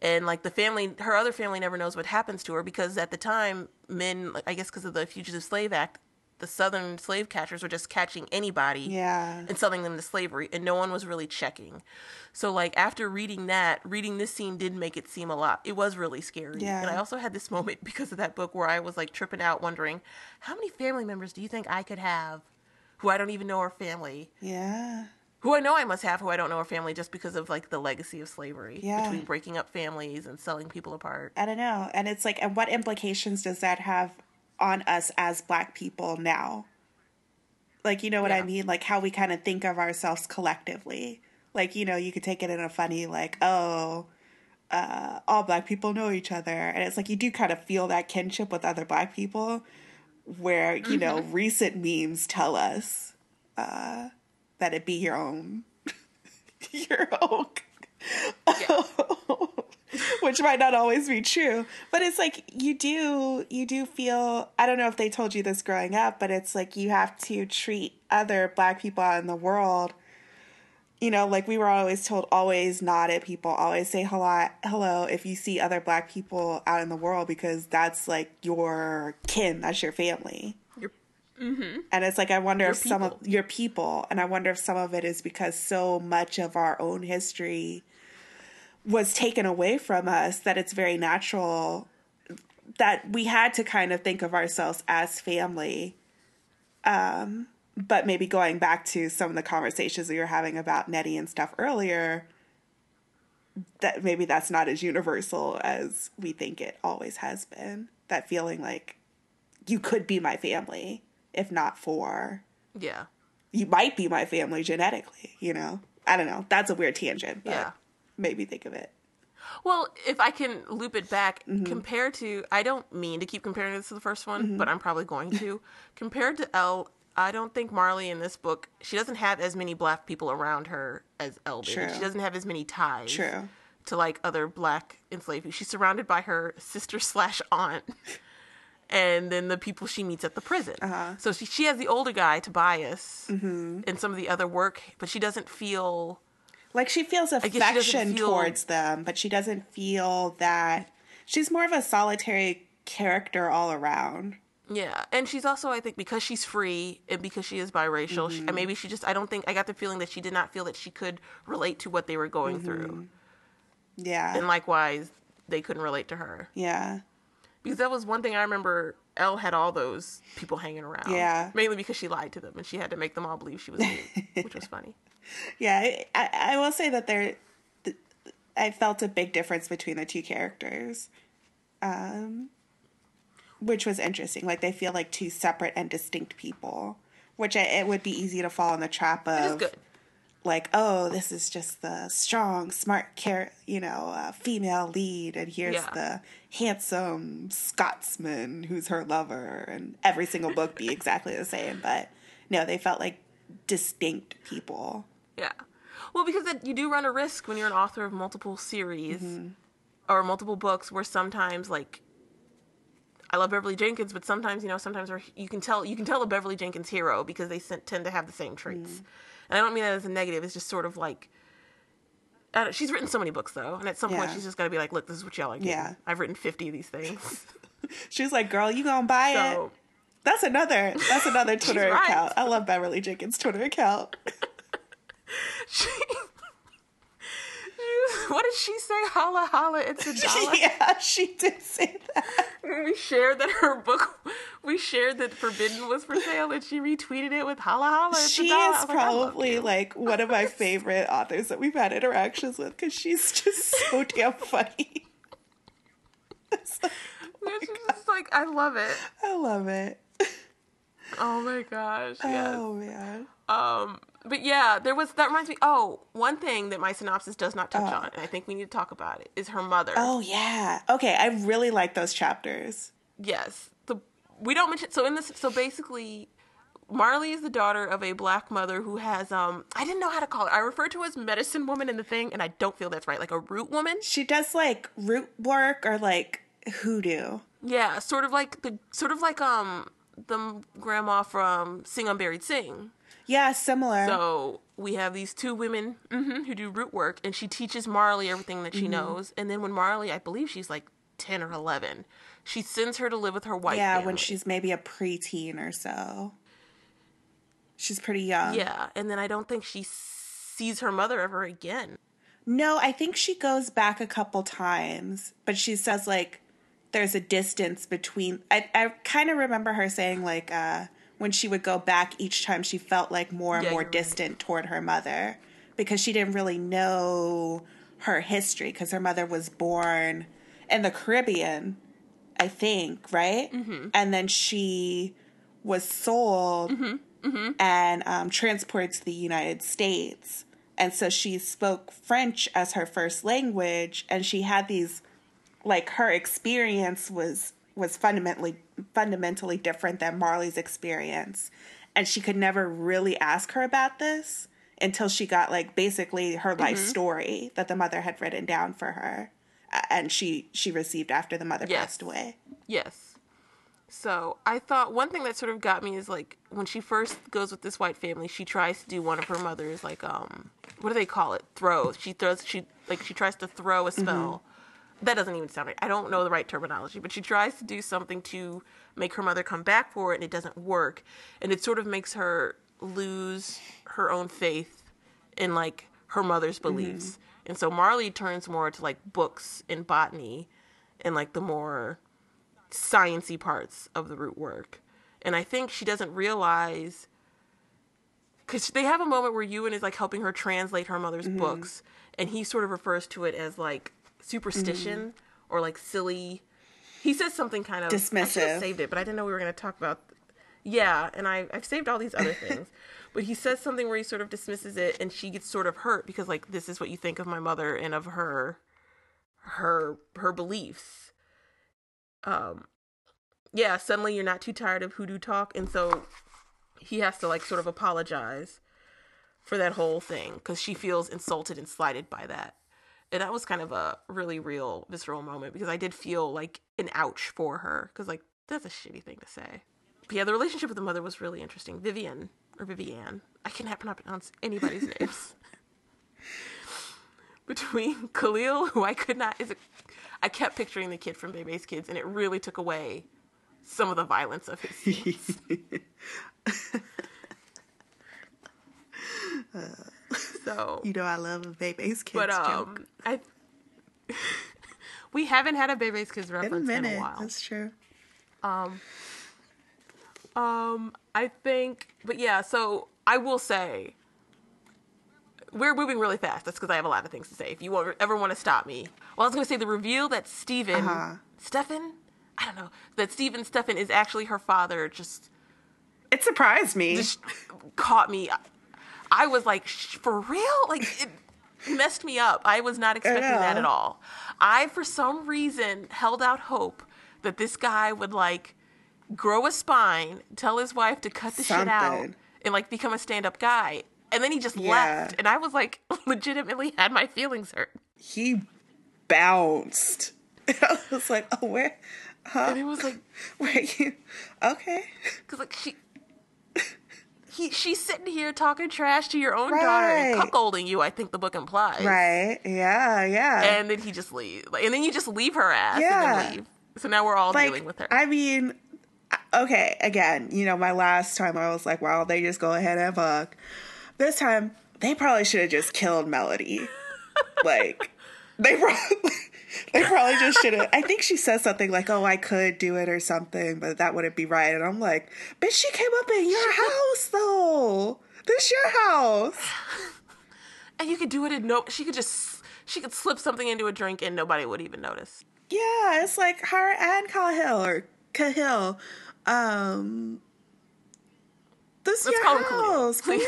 And like the family, her other family never knows what happens to her because at the time, men, I guess because of the Fugitive Slave Act, the Southern slave catchers were just catching anybody Yeah. and selling them to slavery, and no one was really checking. So, like after reading that, reading this scene did make it seem a lot. It was really scary. Yeah. And I also had this [laughs] moment because of that book where I was like tripping out, wondering how many family members do you think I could have, who I don't even know are family, Yeah. who I know I must have, who I don't know are family, just because of like the legacy of slavery Yeah. between breaking up families and selling people apart. I don't know. And it's like, and what implications does that have on us as Black people now? Like, you know what I mean? Like, how we kind of think of ourselves collectively. Like, you know, you could take it in a funny, like, oh, uh, all Black people know each other. And it's like, you do kind of feel that kinship with other Black people, where, you know, recent memes tell us uh, that it be your own. [laughs] your own. [laughs] [laughs] which might not always be true but it's like you do you do feel i don't know if they told you this growing up but it's like you have to treat other black people out in the world you know like we were always told always nod at people always say hello hello if you see other black people out in the world because that's like your kin that's your family. You're, mm-hmm. and it's like I wonder Your if some of your people, and I wonder if some of it is because so much of our own history was taken away from us that it's very natural that we had to kind of think of ourselves as family. Um, but maybe going back to some of the conversations we were having about Nnedi and stuff earlier, that maybe that's not as universal as we think it always has been. That feeling like you could be my family if not for yeah. you might be my family genetically, you know? I don't know. That's a weird tangent, but Yeah. Maybe think of it. Well, if I can loop it back, Mm-hmm. compared to, I don't mean to keep comparing this to the first one, Mm-hmm. but I'm probably going to. [laughs] compared to Elle, I don't think Marlie in this book, she doesn't have as many black people around her as Elle did. True. She doesn't have as many ties True. to like other black enslaved people. She's surrounded by her sister [laughs] slash aunt. And then the people she meets at the prison. Uh-huh. So she, she has the older guy, Tobias, Mm-hmm. and some of the other work, but she doesn't feel Like she feels guess she affection feel- towards them, but she doesn't feel that she's more of a solitary character all around. Yeah, and she's also, I think, because she's free and because she is biracial, Mm-hmm. and maybe she just, I don't think, I got the feeling that she did not feel that she could relate to what they were going Mm-hmm. through. Yeah. And likewise, they couldn't relate to her. yeah. Because that was one thing I remember Elle had all those people hanging around. Yeah. Mainly because she lied to them and she had to make them all believe she was which was funny. [laughs] Yeah, I, I will say that there, I felt a big difference between the two characters, um, which was interesting. Like they feel like two separate and distinct people, which I, it would be easy to fall in the trap of, like, oh, this is just the strong, smart, care you know, uh, female lead, and here's Yeah. the handsome Scotsman who's her lover, and every single book be [laughs] exactly the same. But no, they felt like distinct people. Yeah. Well, because it, you do run a risk when you're an author of multiple series Mm-hmm. or multiple books where sometimes like I love Beverly Jenkins, but sometimes you know sometimes you can tell you can tell a Beverly Jenkins hero because they tend to have the same traits. Mm-hmm. And I don't mean that as a negative. It's just sort of like she's written so many books though, and at some point she's just got to be like, look, this is what y'all like. Yeah. I've written fifty of these things. [laughs] She's like, "Girl, you gonna buy it?" so That's another. That's another [laughs] Twitter right. account. I love Beverly Jenkins' Twitter account. [laughs] [laughs] she. she- What did she say? Holla, holla, it's a [laughs] dollar. yeah, she did say that. we shared that her book, we shared that Forbidden was for sale, and she retweeted it with "Holla holla." it's a She dollar." Is like, probably like one of my [laughs] favorite authors that we've had interactions with because she's just so damn funny. It's like, It's just like I love it. I love it. Oh my gosh. Yes. Oh man. Um, but yeah, there was that reminds me. Oh, one thing that my synopsis does not touch on, and I think we need to talk about it, is her mother. Oh yeah. Okay, I really like those chapters. Yes, the we don't mention. So in this, so basically, Marlie is the daughter of a black mother who has um I didn't know how to call it. I refer to her as medicine woman in the thing, and I don't feel that's right. Like a root woman. She does like root work or like hoodoo. Yeah, sort of like the sort of like um the grandma from Sing Unburied Sing. Yeah, similar. So we have these two women mhm, who do root work, and she teaches Marlie everything that she Mm-hmm. knows. And then when Marlie, I believe she's like ten or eleven, she sends her to live with her white yeah, family. when she's maybe a preteen or so. She's pretty young. yeah, and then I don't think she sees her mother ever again. No, I think she goes back a couple times, but she says like there's a distance between I I kind of remember her saying like uh when she would go back each time she felt like more and Yeah, more you're right. distant toward her mother because she didn't really know her history because her mother was born in the Caribbean, I think, right? Mm-hmm. And then she was sold and um, transported to the United States. And so she spoke French as her first language, and she had these, like her experience was was fundamentally fundamentally different than Marlie's experience, and she could never really ask her about this until she got like basically her life Mm-hmm. story that the mother had written down for her, and she she received after the mother Yes. passed away. Yes. So I thought one thing that sort of got me is like when she first goes with this white family, she tries to do one of her mother's like um what do they call it? Throws. She throws she like she tries to throw a spell. That doesn't even sound right. I don't know the right terminology, but she tries to do something to make her mother come back for it and it doesn't work. And it sort of makes her lose her own faith in like her mother's mm-hmm. beliefs. And so Marlie turns more to like books and botany and like the more sciency parts of the root work. And I think she doesn't realize because they have a moment where Ewan is like helping her translate her mother's mm-hmm. books, and he sort of refers to it as like superstition or like silly. He says something kind of I should have Dismissive. saved it, but I didn't know we were going to talk about. Yeah, and I I've saved all these other things, [laughs] but he says something where he sort of dismisses it, and she gets sort of hurt because like this is what you think of my mother and of her, her her beliefs. Um, yeah, suddenly you're not too tired of hoodoo talk, and so he has to like sort of apologize for that whole thing because she feels insulted and slighted by that. And that was kind of a really real visceral moment because I did feel like an ouch for her because like that's a shitty thing to say. But yeah, the relationship with the mother was really interesting. Vivian or Vivian, I cannot pronounce anybody's [laughs] names. Between Khalil, who I could not, is a, I kept picturing the kid from Bebe's Kids, and it really took away some of the violence of his [laughs] scenes. [laughs] Uh, [laughs] so You know I love a baby's kids but joke. um i [laughs] we haven't had a baby's kids In a reference in a, while that's true. um um, i think but yeah so i will say we're moving really fast that's because i have a lot of things to say if you ever want to stop me well i was going to say the reveal that Stephen, Uh-huh. stefan i don't know that Stephen Stefan is actually her father just It surprised me. just caught me. I was like, for real? Like, it messed me up. I was not expecting that at all. I, for some reason, held out hope that this guy would, like, grow a spine, tell his wife to cut the shit out, and, like, become a stand up guy. And then he just Yeah. left. And I was, like, [laughs] legitimately had my feelings hurt. he bounced. [laughs] I was like, oh, where, Huh? And it was like, [laughs] where you? Okay. because, like, she. He, she's sitting here talking trash to your own daughter and cuckolding you. I think the book implies. Right. Yeah. Yeah. and then he just leave, like, and then you just leave her ass and Yeah. So now we're all like, dealing with her. I mean, okay. Again, you know, my last time I was like, wow, they just go ahead and fuck. This time, they probably should have just killed Melody. [laughs] like, they probably. [laughs] They probably just should have. I think she says something like, "Oh, I could do it" or something, but that wouldn't be right. And I'm like, "Bitch, she came up in your house, though. This your house." [laughs] and you could do it in no. She could just she could slip something into a drink and nobody would even notice. Yeah, it's like her and Cahill or Cahill. Um This Let's your him Khalil, house. [laughs] please.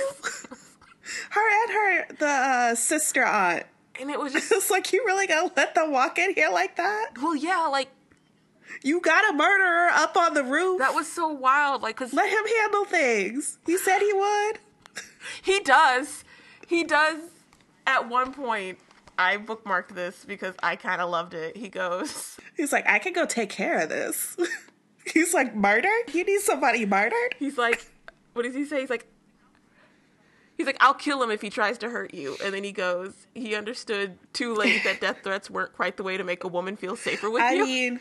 her and her the uh, sister aunt. And it was [laughs] just It's like you really gonna let them walk in here like that? well, yeah, like You got a murderer up on the roof. that was so wild. Like, cause Let him handle things. He said he would. [laughs] he does, he does. At one point, I bookmarked this because I kind of loved it. He goes, [laughs] He's like, I can go take care of this. He's like, murdered? You need somebody murdered? he's like, what does he say? He's like. He's like, I'll kill him if he tries to hurt you. And then he goes, he understood too late that death [laughs] threats weren't quite the way to make a woman feel safer with I you. mean,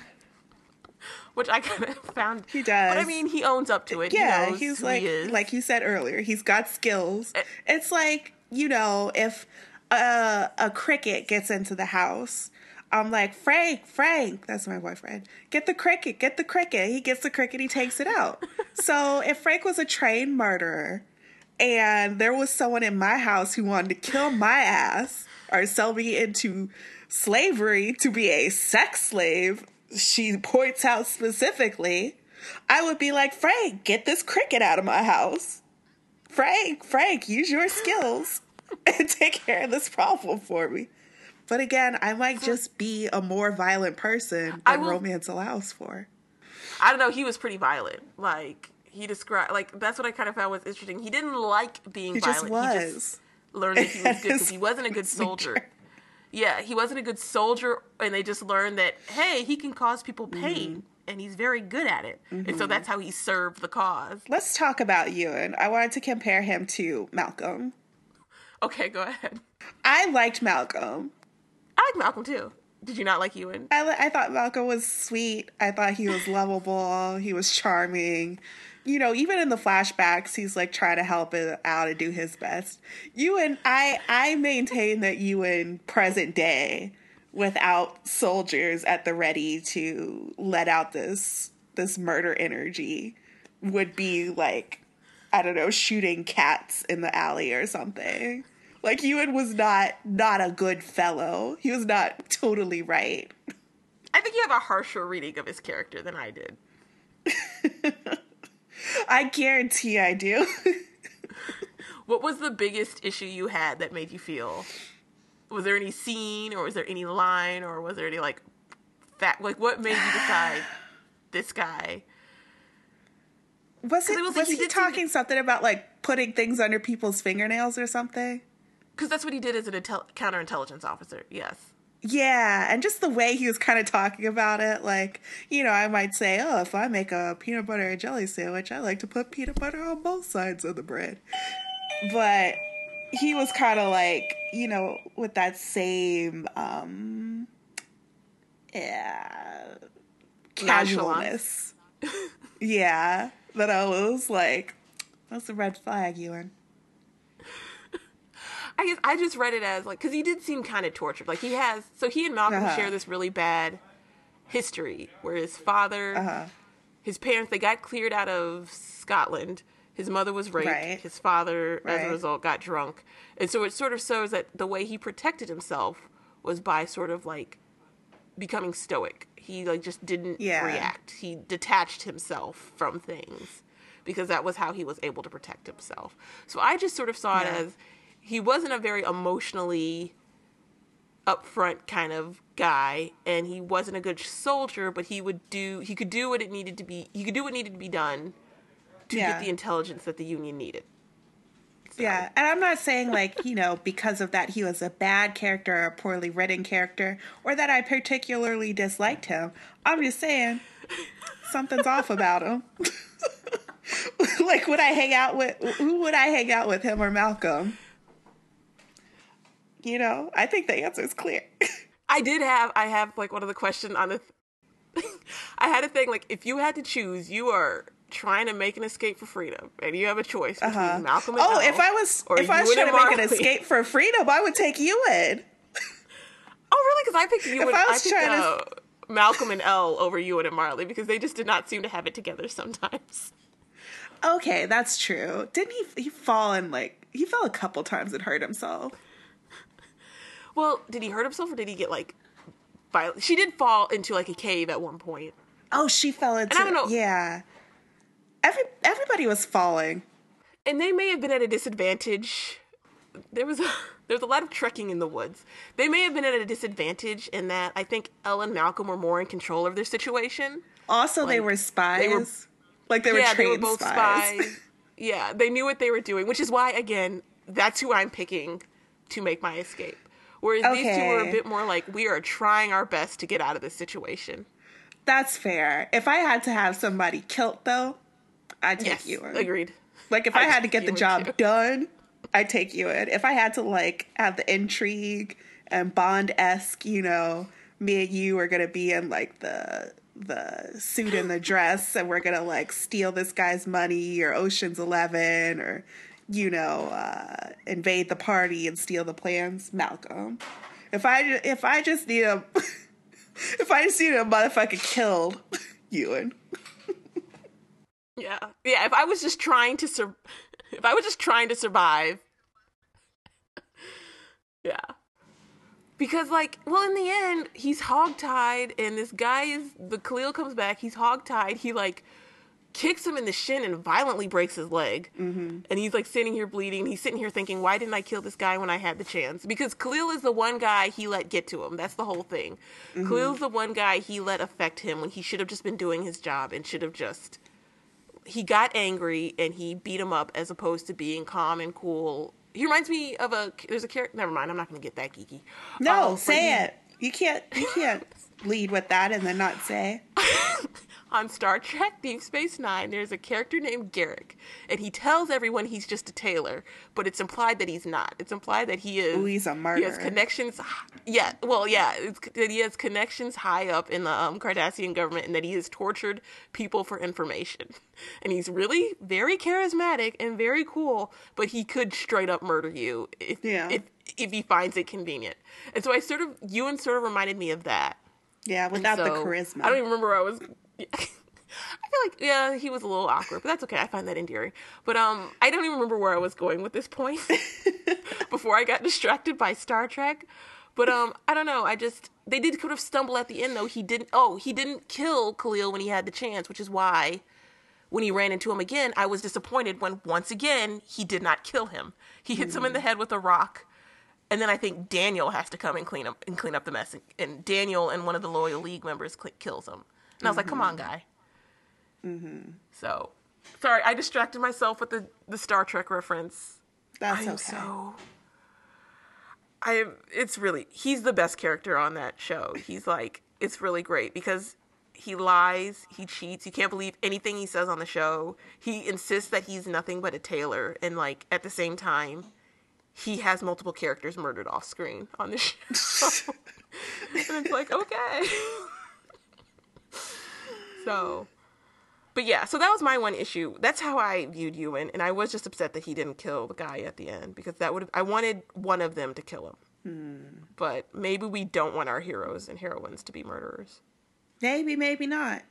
[laughs] which I kind of [laughs] found. He does. But I mean, he owns up to it. yeah, he he's like, he is. like you said earlier, he's got skills. Eh. It's like, you know, if a, a cricket gets into the house, I'm like, Frank, Frank, that's my boyfriend. Get the cricket, get the cricket. He gets the cricket, he takes it out. so if Frank was a trained murderer and there was someone in my house who wanted to kill my ass or sell me into slavery to be a sex slave, she points out specifically, I would be like, Frank, get this cricket out of my house. Frank, Frank, use your skills [laughs] and take care of this problem for me. But again, I might just be a more violent person than will- romance allows for. I don't know. He was pretty violent. Like he described, like that's what I kind of found was interesting. He didn't like being He violent. just He was. just learned that he was good [laughs] because he wasn't a good soldier. Yeah, he wasn't a good soldier, and they just learned that hey, he can cause people pain, Mm-hmm. and he's very good at it. And so that's how he served the cause. Let's talk about Ewan. I wanted to compare him to Malcolm. Okay, go ahead. I liked Malcolm. I like Malcolm too. Did you not like Ewan? I, I thought Malcolm was sweet. I thought he was lovable. He was charming. You know, even in the flashbacks, he's like trying to help it out and do his best. Ewan, I I maintain that Ewan, present day, without soldiers at the ready to let out this this murder energy, would be like, I don't know, shooting cats in the alley or something. Like Ewan was not not a good fellow. He was not totally right. I think you have a harsher reading of his character than I did. [laughs] I guarantee I do. [laughs] What was the biggest issue you had that made you feel? Was there any scene, or was there any line, or was there any like fact? Like, what made you decide [sighs] this guy? was it it was was, he he talking something about like putting things under people's fingernails or something? Because that's what he did as an intel- counterintelligence officer. Yes. Yeah, and just the way he was kind of talking about it, like, you know, I might say, oh, if I make a peanut butter and jelly sandwich, I like to put peanut butter on both sides of the bread. But he was kind of like, you know, with that same, um, yeah, casualness. [laughs] yeah, that I was like, that's a red flag, Ewan. I guess I just read it as like because he did seem kind of tortured. Like he has, so he and Malcolm Uh-huh. share this really bad history where his father, Uh-huh. his parents, they got cleared out of Scotland. His mother was raped. Right. His father, as a result, got drunk, and so it sort of shows that the way he protected himself was by sort of like becoming stoic. He like just didn't Yeah. react. He detached himself from things because that was how he was able to protect himself. So I just sort of saw it as he wasn't a very emotionally upfront kind of guy and he wasn't a good soldier but he would do he could do what it needed to be he could do what needed to be done to Yeah. get the intelligence that the union needed Yeah, and I'm not saying like, you know, because of that he was a bad character or a poorly written character or that I particularly disliked him. I'm just saying something's off about him. [laughs] like would I hang out with who would I hang out with him or Malcolm? You know, I think the answer is clear. [laughs] i did have i have like one of the questions on the [laughs] i had a thing like if you had to choose you are trying to make an escape for freedom and you have a choice between Uh-huh. malcolm and Oh, Elle if I was if I was trying to make an escape for freedom, I would take you in. oh really because i picked you If and I i, was picked trying to- uh, malcolm and Elle over you and marlie because they just did not seem to have it together sometimes Okay, that's true. Didn't he he fall and like he fell a couple times and hurt himself? Well, did he hurt himself or did he get like violent? She did fall into like a cave at one point. Oh, she fell into. I don't know- Yeah. Every everybody was falling. and they may have been at a disadvantage. There was a [laughs] there was a lot of trekking in the woods. They may have been at a disadvantage in that I think Elle and Malcolm were more in control of their situation. Also, they were spies. they were- like they were yeah, trained they were both spies. spies. [laughs] yeah, they knew what they were doing, which is why again, that's who I'm picking to make my escape. Whereas these two were a bit more like we are trying our best to get out of this situation. That's fair. If I had to have somebody killed, though, I'd take Yes, you in. agreed. Like if I, I'd had to get the job too. done, I'd take you in. If I had to like have the intrigue and Bond esque, you know, me and you are gonna be in like the the suit and the [gasps] dress and we're gonna like steal this guy's money or Ocean's Eleven or you know, uh, invade the party and steal the plans, Malcolm. If I if I just need a [laughs] if I just need a motherfucker killed, [laughs] Ewan. [laughs] Yeah, yeah. If I was just trying to sur- if I was just trying to survive, yeah. Because like, well, in the end, he's hogtied, and this guy is the Khalil comes back. He's hogtied. He like kicks him in the shin and violently breaks his leg. Mm-hmm. And he's like sitting here bleeding. He's sitting here thinking, why didn't I kill this guy when I had the chance? Because Khalil is the one guy he let get to him. That's the whole thing. Khalil's the one guy he let affect him when he should have just been doing his job and should have just he got angry and he beat him up as opposed to being calm and cool. He reminds me of a there's a character. Never mind, I'm not going to get that geeky. No, Um, say he- it. You can't. You can't [laughs] lead with that and then not say. [laughs] on Star Trek Deep Space Nine, there's a character named Garak, and he tells everyone he's just a tailor, but it's implied that he's not. It's implied that he is. Ooh, he's a He has connections. Yeah, well, yeah, it's, that he has connections high up in the um, Cardassian government, and that he has tortured people for information. [laughs] And he's really very charismatic and very cool, but he could straight up murder you if Yeah. if if he finds it convenient. And so I sort of Ewan sort of reminded me of that. Yeah, without the charisma. I don't even remember where I was. [laughs] I feel like yeah, he was a little awkward, but that's okay. I find that endearing. But um, I don't even remember where I was going with this point [laughs] before I got distracted by Star Trek. But um, I don't know. I just they did kind of stumble at the end though. He didn't. Oh, he didn't kill Khalil when he had the chance, which is why when he ran into him again, I was disappointed when once again he did not kill him. He hits him in the head with a rock. And then I think Daniel has to come and clean up and clean up the mess. And, and Daniel and one of the loyal league members cl- kills him. And I was like, "Come on, guy." Mm-hmm. So, sorry, I distracted myself with the the Star Trek reference. That's I'm okay. so. I it's really he's the best character on that show. He's like it's really great because he lies, he cheats. You can't believe anything he says on the show. He insists that he's nothing but a tailor, and like at the same time, he has multiple characters murdered off screen on the show. [laughs] and it's like okay. so, but yeah, so that was my one issue. That's how I viewed Ewan, and I was just upset that he didn't kill the guy at the end because that would I wanted one of them to kill him. Hmm. But maybe we don't want our heroes and heroines to be murderers. Maybe, maybe not.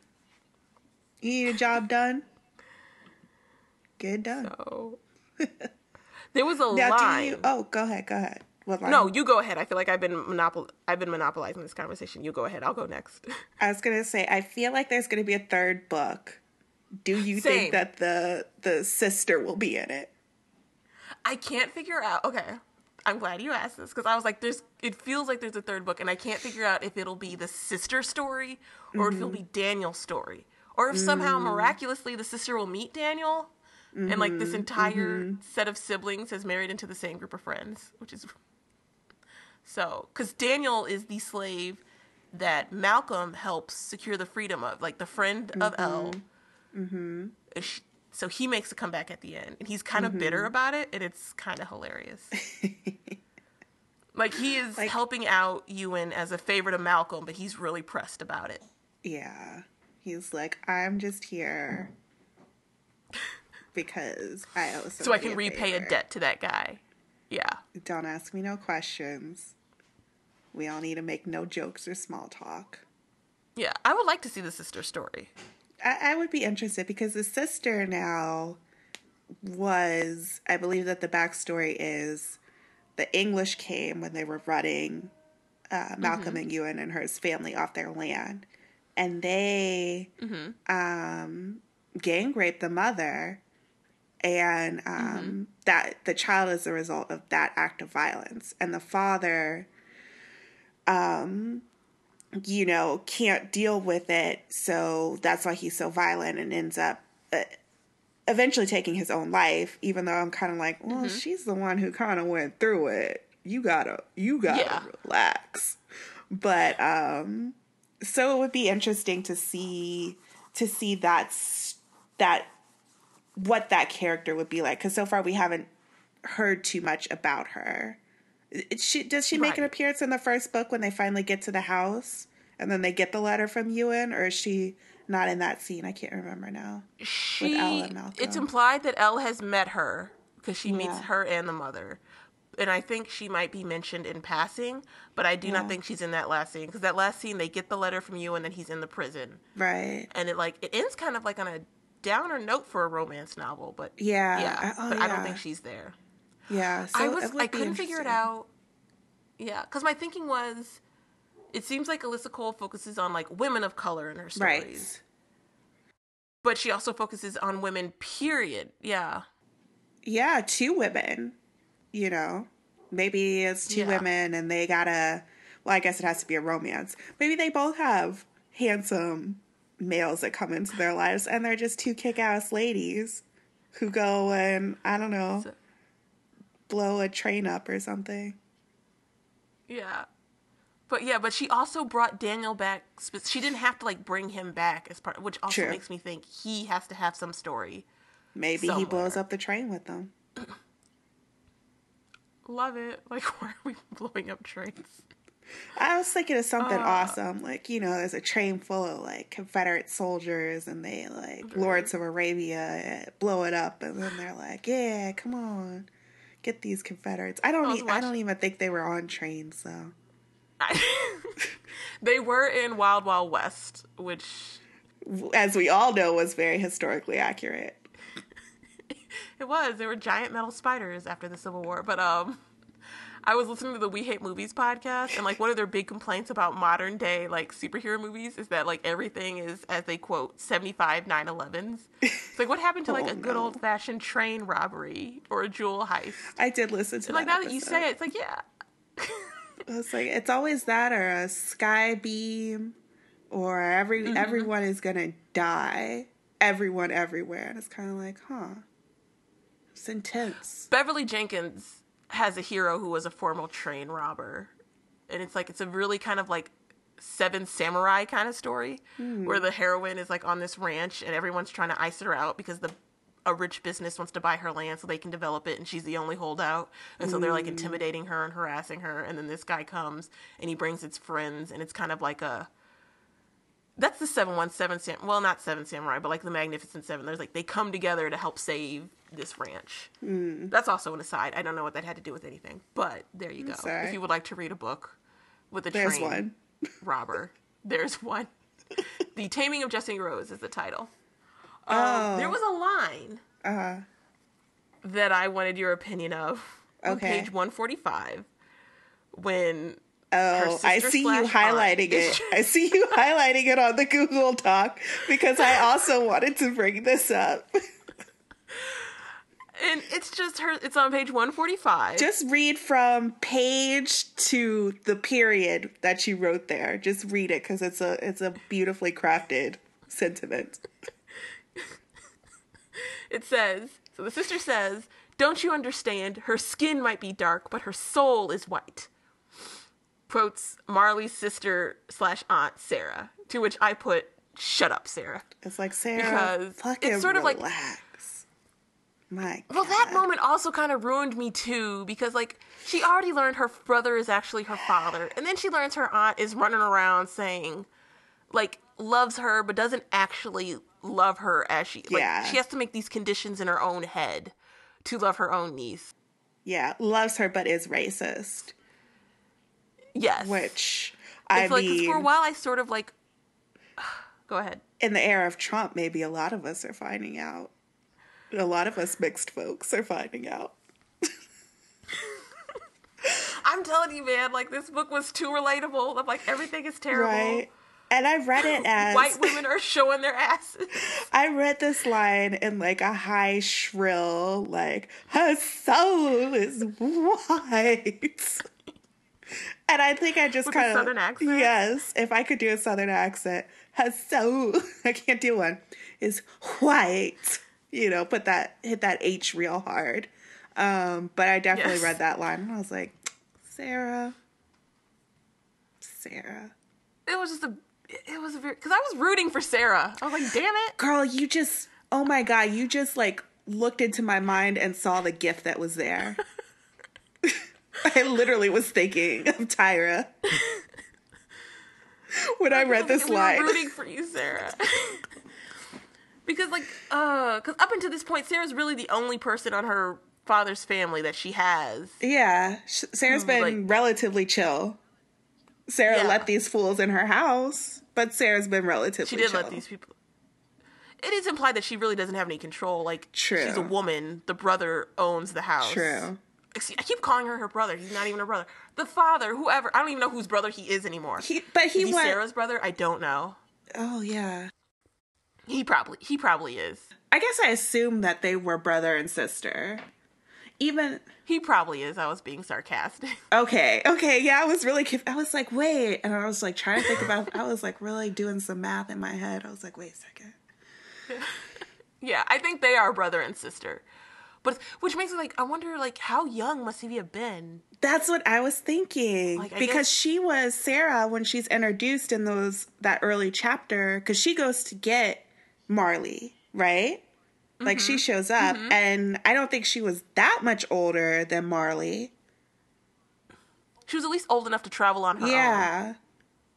You need a job done. Get it done. So [laughs] there was a now, line. do you? Oh, go ahead. Go ahead. No, you go ahead. I feel like I've been monopol- I've been monopolizing this conversation. You go ahead. I'll go next. [laughs] I was gonna say. I feel like there's gonna be a third book. Do you Same. think that the the sister will be in it? I can't figure out. Okay, I'm glad you asked this because I was like, "There's." It feels like there's a third book, and I can't figure out if it'll be the sister story or if it'll mm-hmm. be Daniel's story, or if somehow mm. miraculously the sister will meet Daniel, and like this mm-hmm. entire mm-hmm. set of siblings has married into the same group of friends, which is so because Daniel is the slave that Malcolm helps secure the freedom of, like the friend of Elle. Mm-hmm. mm-hmm. So he makes a comeback at the end, and he's kind of bitter about it, and it's kind of hilarious. [laughs] like he is Like- helping out Ewan as a favorite of Malcolm, but he's really pressed about it. Yeah. He's like, I'm just here [laughs] because I owe So I can repay a debt to that guy. Yeah. Don't ask me no questions. We all need to make no jokes or small talk. Yeah. I would like to see the sister story. I, I would be interested because the sister now was, I believe that the backstory is the English came when they were running uh, Malcolm and Ewan and his family off their land. And they um, gang raped the mother and um, Mm-hmm. that the child is the result of that act of violence, and the father, um, you know, can't deal with it, so that's why he's so violent and ends up. Uh, eventually taking his own life even though i'm kind of like well Mm-hmm. she's the one who kind of went through it you gotta you gotta Yeah. relax but um so it would be interesting to see to see that's that what that character would be like because so far we haven't heard too much about her. She, does she make an appearance in the first book when they finally get to the house and then they get the letter from ewan or is she not in that scene? I can't remember now. She, Elle and Malcolm. it's implied that Elle has met her because she meets her and the mother. And I think she might be mentioned in passing, but I do Yeah. not think she's in that last scene because that last scene they get the letter from you and then he's in the prison. Right. And it like it ends kind of like on a downer note for a romance novel, but Yeah. yeah, I- oh, but I don't think she's there. yeah so I was I couldn't figure it out. Yeah, because my thinking was, it seems like Alyssa Cole focuses on like women of color in her stories, right but she also focuses on women. Period. Yeah. yeah two women you know maybe it's two Yeah. women and they gotta well i guess it has to be a romance maybe they both have handsome males that come into their lives and they're just two kick-ass ladies who go and i don't know So- blow a train up or something Yeah. But yeah, but she also brought Daniel back. She didn't have to like bring him back as part, which also True. makes me think he has to have some story. maybe he blows up the train with them [clears throat] Love it. Like, [laughs] why are we blowing up trains? I was thinking of something Uh. awesome, like you know, there's a train full of like Confederate soldiers, and they like Lawrence of Arabia eh, blow it up, and then they're like, "Yeah, come on, get these Confederates." I don't, I e- I don't even think they were on trains though. [laughs] they were in Wild Wild West, which As we all know, was very historically accurate. [laughs] it was. There were giant metal spiders after the Civil War. But um, I was listening to the We Hate Movies podcast, and like one of their big complaints about modern day like superhero movies is that like everything is, as they quote, 75 9/11s. It's like what happened to like [laughs] Oh, a good no. old fashioned train robbery or a jewel heist? I did listen to And like that now that you say it, it's like yeah. [laughs] It's like it's always that or a sky beam, or every Mm-hmm. everyone is gonna die. Everyone everywhere, and it's kind of like, huh? It's intense. Beverly Jenkins has a hero who was a former train robber. And it's like it's a really kind of like seven samurai kind of story hmm. where the heroine is like on this ranch and everyone's trying to ice her out because the a rich business wants to buy her land so they can develop it and she's the only holdout. And so they're like hmm. intimidating her and harassing her and then this guy comes and he brings his friends and it's kind of like a that's the 717 sam well not seven samurai but like the magnificent seven there's like they come together to help save this ranch that's also an aside i don't know what that had to do with anything but there you go Sorry. if you would like to read a book with a There's train one. [laughs] robber there's one the taming of jessi rose is the title um, Oh. there was a line Uh, that i wanted your opinion of on Okay. page 145 when oh, I see you highlighting it. I see you highlighting it on the Google Doc because I also wanted to bring this up. [laughs] and it's just her it's on page 145 Just read from page to the period that she wrote there. Just read it because it's a it's a beautifully crafted sentiment. [laughs] It says, so the sister says, Don't you understand? Her skin might be dark, but her soul is white. Quotes Marlie's sister slash aunt, Sarah. To which I put, Shut up, Sarah. It's like Sarah, Because fucking it's sort of like- relax. My Well, that moment also kind of ruined me too, because like she already learned her brother is actually her father, and then she learns her aunt is running around saying, like, loves her but doesn't actually love her as she like Yeah. she has to make these conditions in her own head to love her own niece. yeah, loves her but is racist. Yes. Which I it's like mean, for a while I sort of like [sighs] go ahead. in the era of Trump, maybe a lot of us are finding out. A lot of us mixed folks are finding out. [laughs] I'm telling you, man, like this book was too relatable. I'm like everything is terrible. Right. And I read it [laughs] as White women are showing their asses. [laughs] I read this line in like a high shrill, like, her soul is white. And I think I just kind of southern accent? Yes, if I could do a southern accent, soul [laughs] I can't do one. Is white. You know, put that hit that H real hard. Um, but I definitely Yes. read that line and I was like, Sarah, Sarah. It was just a. It was a very because I was rooting for Sarah. I was like, damn it. Girl, you just, oh my God, you just like looked into my mind and saw the gift that was there. [laughs] [laughs] I literally was thinking of Tyra when I read this we line. Were rooting for you, Sarah. [laughs] because like, uh, because up until this point, Sarah's really the only person on her father's family that she has. Yeah, Sarah's been Like- relatively chill. Sarah Yeah. let these fools in her house, but Sarah's been relatively chill. She did chill. let these people. It is implied that she really doesn't have any control. Like, True. she's a woman. The brother owns the house. True. See, I keep calling her her brother. He's not even her brother. The father, whoever. I don't even know whose brother he is anymore. He, but he he went. Sarah's brother? I don't know. Oh yeah. He probably he probably is. I guess I assumed that they were brother and sister. Even He probably is. I was being sarcastic. [laughs] okay, okay, yeah. I was really. I was like, wait, and I was like trying to think about. I was like really doing some math in my head. I was like, wait a second. [laughs] yeah, I think they are brother and sister. But which makes me like I wonder like how young must he have been? That's what I was thinking Like, I because guess- she was Sarah when she's introduced in those that early chapter because she goes to get Marlie, right? Like Mm-hmm. she shows up, and I don't think she was that much older than Marlie. She was at least old enough to travel on her own. Yeah,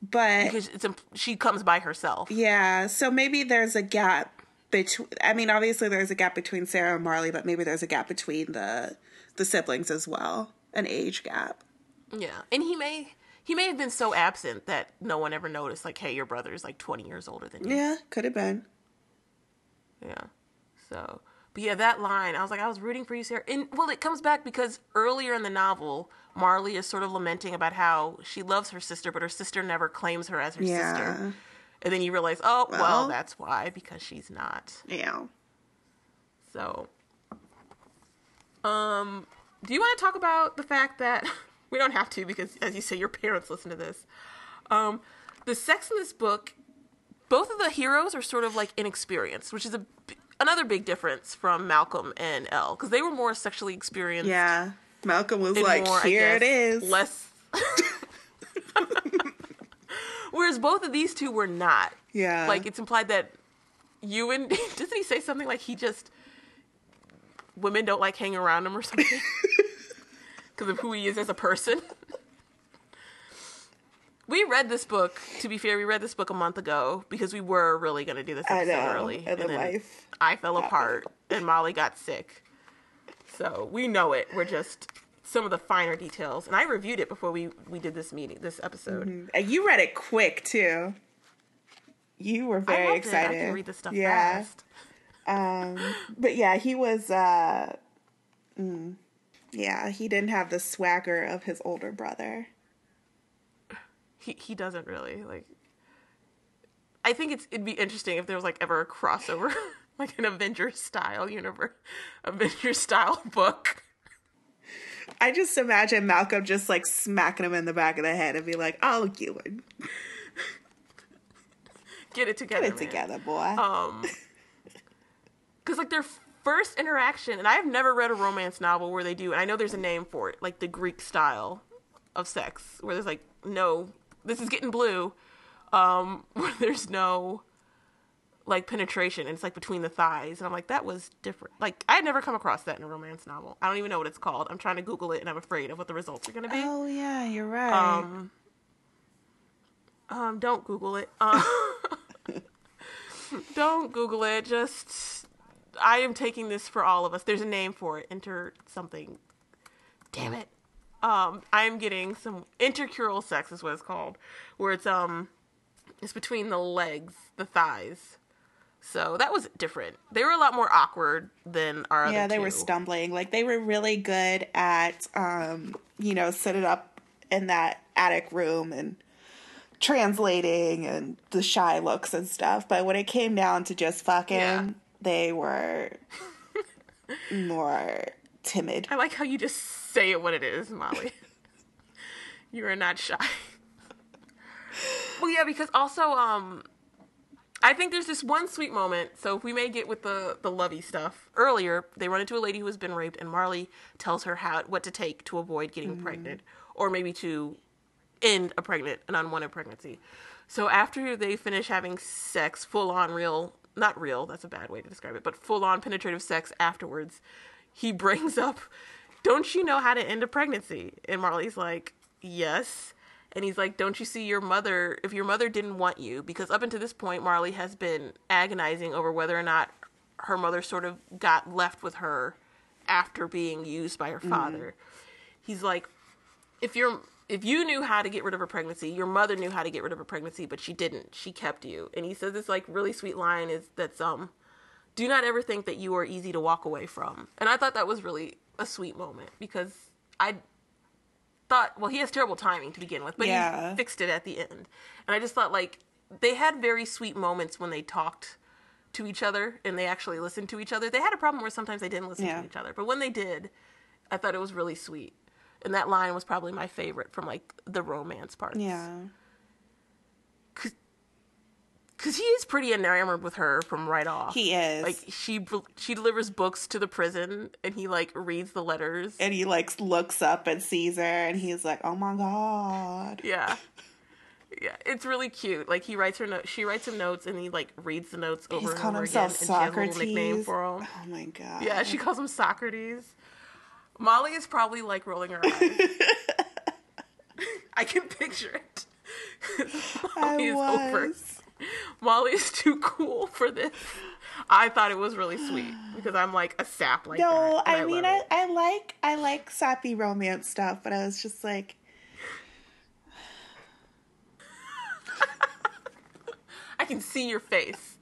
but Because it's she comes by herself. yeah, so maybe there's a gap between. I mean, obviously there's a gap between Sarah and Marlie, but maybe there's a gap between the the siblings as well, an age gap. Yeah, and he may he may have been so absent that no one ever noticed. Like, hey, your brother is like twenty years older than you. Yeah, could have been. Yeah. So, but yeah, that line, I was like, I was rooting for you, Sarah. And well, it comes back because earlier in the novel, Marlie is sort of lamenting about how she loves her sister, but her sister never claims her as her Yeah. sister. And then you realize, oh, well, Well. that's why, because she's not. Yeah. So, um, do you want to talk about the fact that [laughs] we don't have to because, as you say, your parents listen to this. Um, the sex in this book, both of the heroes are sort of like inexperienced, which is a another big difference from Malcolm and Elle because they were more sexually experienced. Yeah. Malcolm was like, more, here it guess, is. Less. [laughs] [laughs] [laughs] Whereas both of these two were not. Yeah. Like it's implied that Ewan [laughs] doesn't he say something like he just women don't like hanging around him or something [laughs] because of who he is as a person. We read this book. To be fair, we read this book a month ago because we were really going to do this I know. early, And then then life I fell apart and Molly got sick. So we know it. We're just some of the finer details, and I reviewed it before we we did this meeting, this episode. And you read it quick too. You were very excited. It. I can read the stuff yeah. fast. Um, but yeah, he was. uh mm, Yeah, he didn't have the swagger of his older brother. He he doesn't really like. I think it's it'd be interesting if there was like ever a crossover, [laughs] like an Avengers style universe, Avengers style book. I just imagine Malcolm just like smacking him in the back of the head and be like, "Oh, Ewan, Get it together. get it man. together, boy." Um, [laughs] because like their first interaction, and I have never read a romance novel where they do, and I know there's a name for it, like the Greek style of sex, where there's like no, this is getting blue, um, [laughs] where there's no like penetration, and it's like between the thighs, and I'm like that was different. Like I had never come across that in a romance novel. I don't even know what it's called. I'm trying to Google it, and I'm afraid of what the results are gonna be. oh yeah, you're right. Um, um, don't Google it. Um, [laughs] don't Google it. Just, I am taking this for all of us. There's a name for it. Enter something. Damn it. Um, I am getting some intercrural sex is what it's called, where it's um, it's between the legs, the thighs. So that was different. They were a lot more awkward than our other yeah, they were stumbling. Like they were really good at, um, you know, set it up in that attic room and translating and the shy looks and stuff. But when it came down to just fucking, Yeah. they were [laughs] more timid. I like how you just say it what it is, Molly. [laughs] you are not shy. well, yeah, because also, um, I think there's this one sweet moment. So if we may get with the the lovey stuff earlier, they run into a lady who has been raped, and Marlie tells her how what to take to avoid getting mm-hmm. pregnant, or maybe to end a pregnant an unwanted pregnancy. So after they finish having sex, full on real, not real, that's a bad way to describe it, but full on penetrative sex afterwards, he [laughs] brings up, "Don't you know how to end a pregnancy?" And Marlie's like, "Yes." And he's like, "Don't you see your mother? If your mother didn't want you, because up until this point, Marlie has been agonizing over whether or not her mother sort of got left with her after being used by her father. He's like, if you're if you knew how to get rid of a pregnancy, your mother knew how to get rid of a pregnancy, but she didn't. She kept you. And he says this like really sweet line is that's um do not ever think that you are easy to walk away from. And I thought that was really a sweet moment because I thought well he has terrible timing to begin with, but Yeah. he fixed it at the end. And I just thought like they had very sweet moments when they talked to each other and they actually listened to each other. They had a problem where sometimes they didn't listen Yeah. to each other, but when they did, I thought it was really sweet. And that line was probably my favorite from like the romance parts. Yeah. Cuz he is pretty enamored with her from right off. He is. Like she she delivers books to the prison and he like reads the letters. and he like looks up and sees her and he's like, "Oh my god." Yeah. Yeah, it's really cute. Like he writes her note, she writes him notes, and he like reads the notes over He's and over again. himself And she has a Socrates. nickname for him. Oh my god. Yeah, she calls him Socrates. Molly is probably like rolling her eyes. [laughs] [laughs] I can picture it. [laughs] I Molly is over. Was. Molly is too cool for this. I thought it was really sweet because I'm like a sap like that. No, and I, mean I. I like I like sappy romance stuff, but I was just like, [laughs] I can see your face.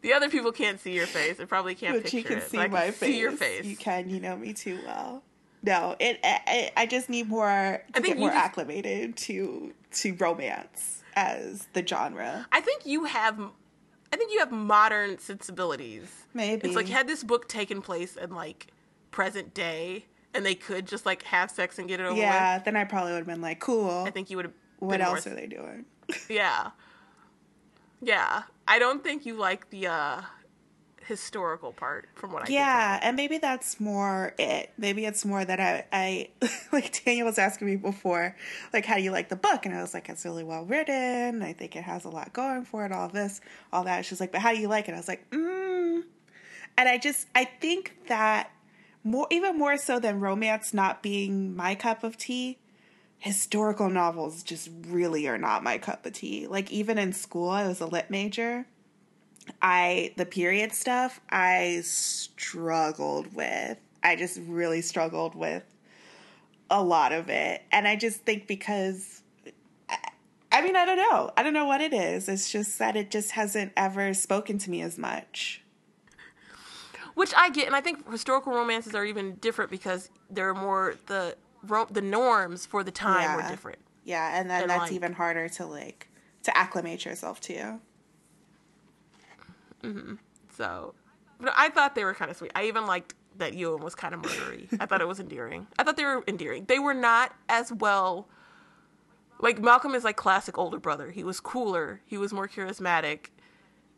The other people can't see your face. They probably can't but picture you can it. see I can my face. See your face. You can. You know me too well. No, it. I, I just need more to think get more just- acclimated to to romance as the genre. I think you have. I think you have modern sensibilities. Maybe It's like had this book taken place in like present day, and they could just like have sex and get it over yeah. with. Then I probably would have been like, cool. I think you would have. what else are they doing? [laughs] Yeah. Yeah. I don't think you like the uh historical part from what I can Yeah, and maybe that's more it. Maybe it's more that I, I [laughs] like Daniel was asking me before, like, how do you like the book? And I was like, it's really well written. I think it has a lot going for it. All this, all that. She's like, but how do you like it? I was like, mm. And I just, I think that more, even more so than romance not being my cup of tea, historical novels just really are not my cup of tea. Like even in school, I was a lit major. I the period stuff I struggled with. I just really struggled with a lot of it. And I just think because I, I mean, I don't know. I don't know what it is. It's just that it just hasn't ever spoken to me as much. Which I get, and I think historical romances are even different because they're more the the norms for the time were Yeah. different. Yeah, and then And, that's like- even harder to like to acclimate yourself to. Mm-hmm. So, but I thought they were kind of sweet. I even liked that Ewan was kind of murdery. I thought it was endearing. I thought they were endearing. They were not as well. Like Malcolm is like classic older brother. He was cooler. He was more charismatic.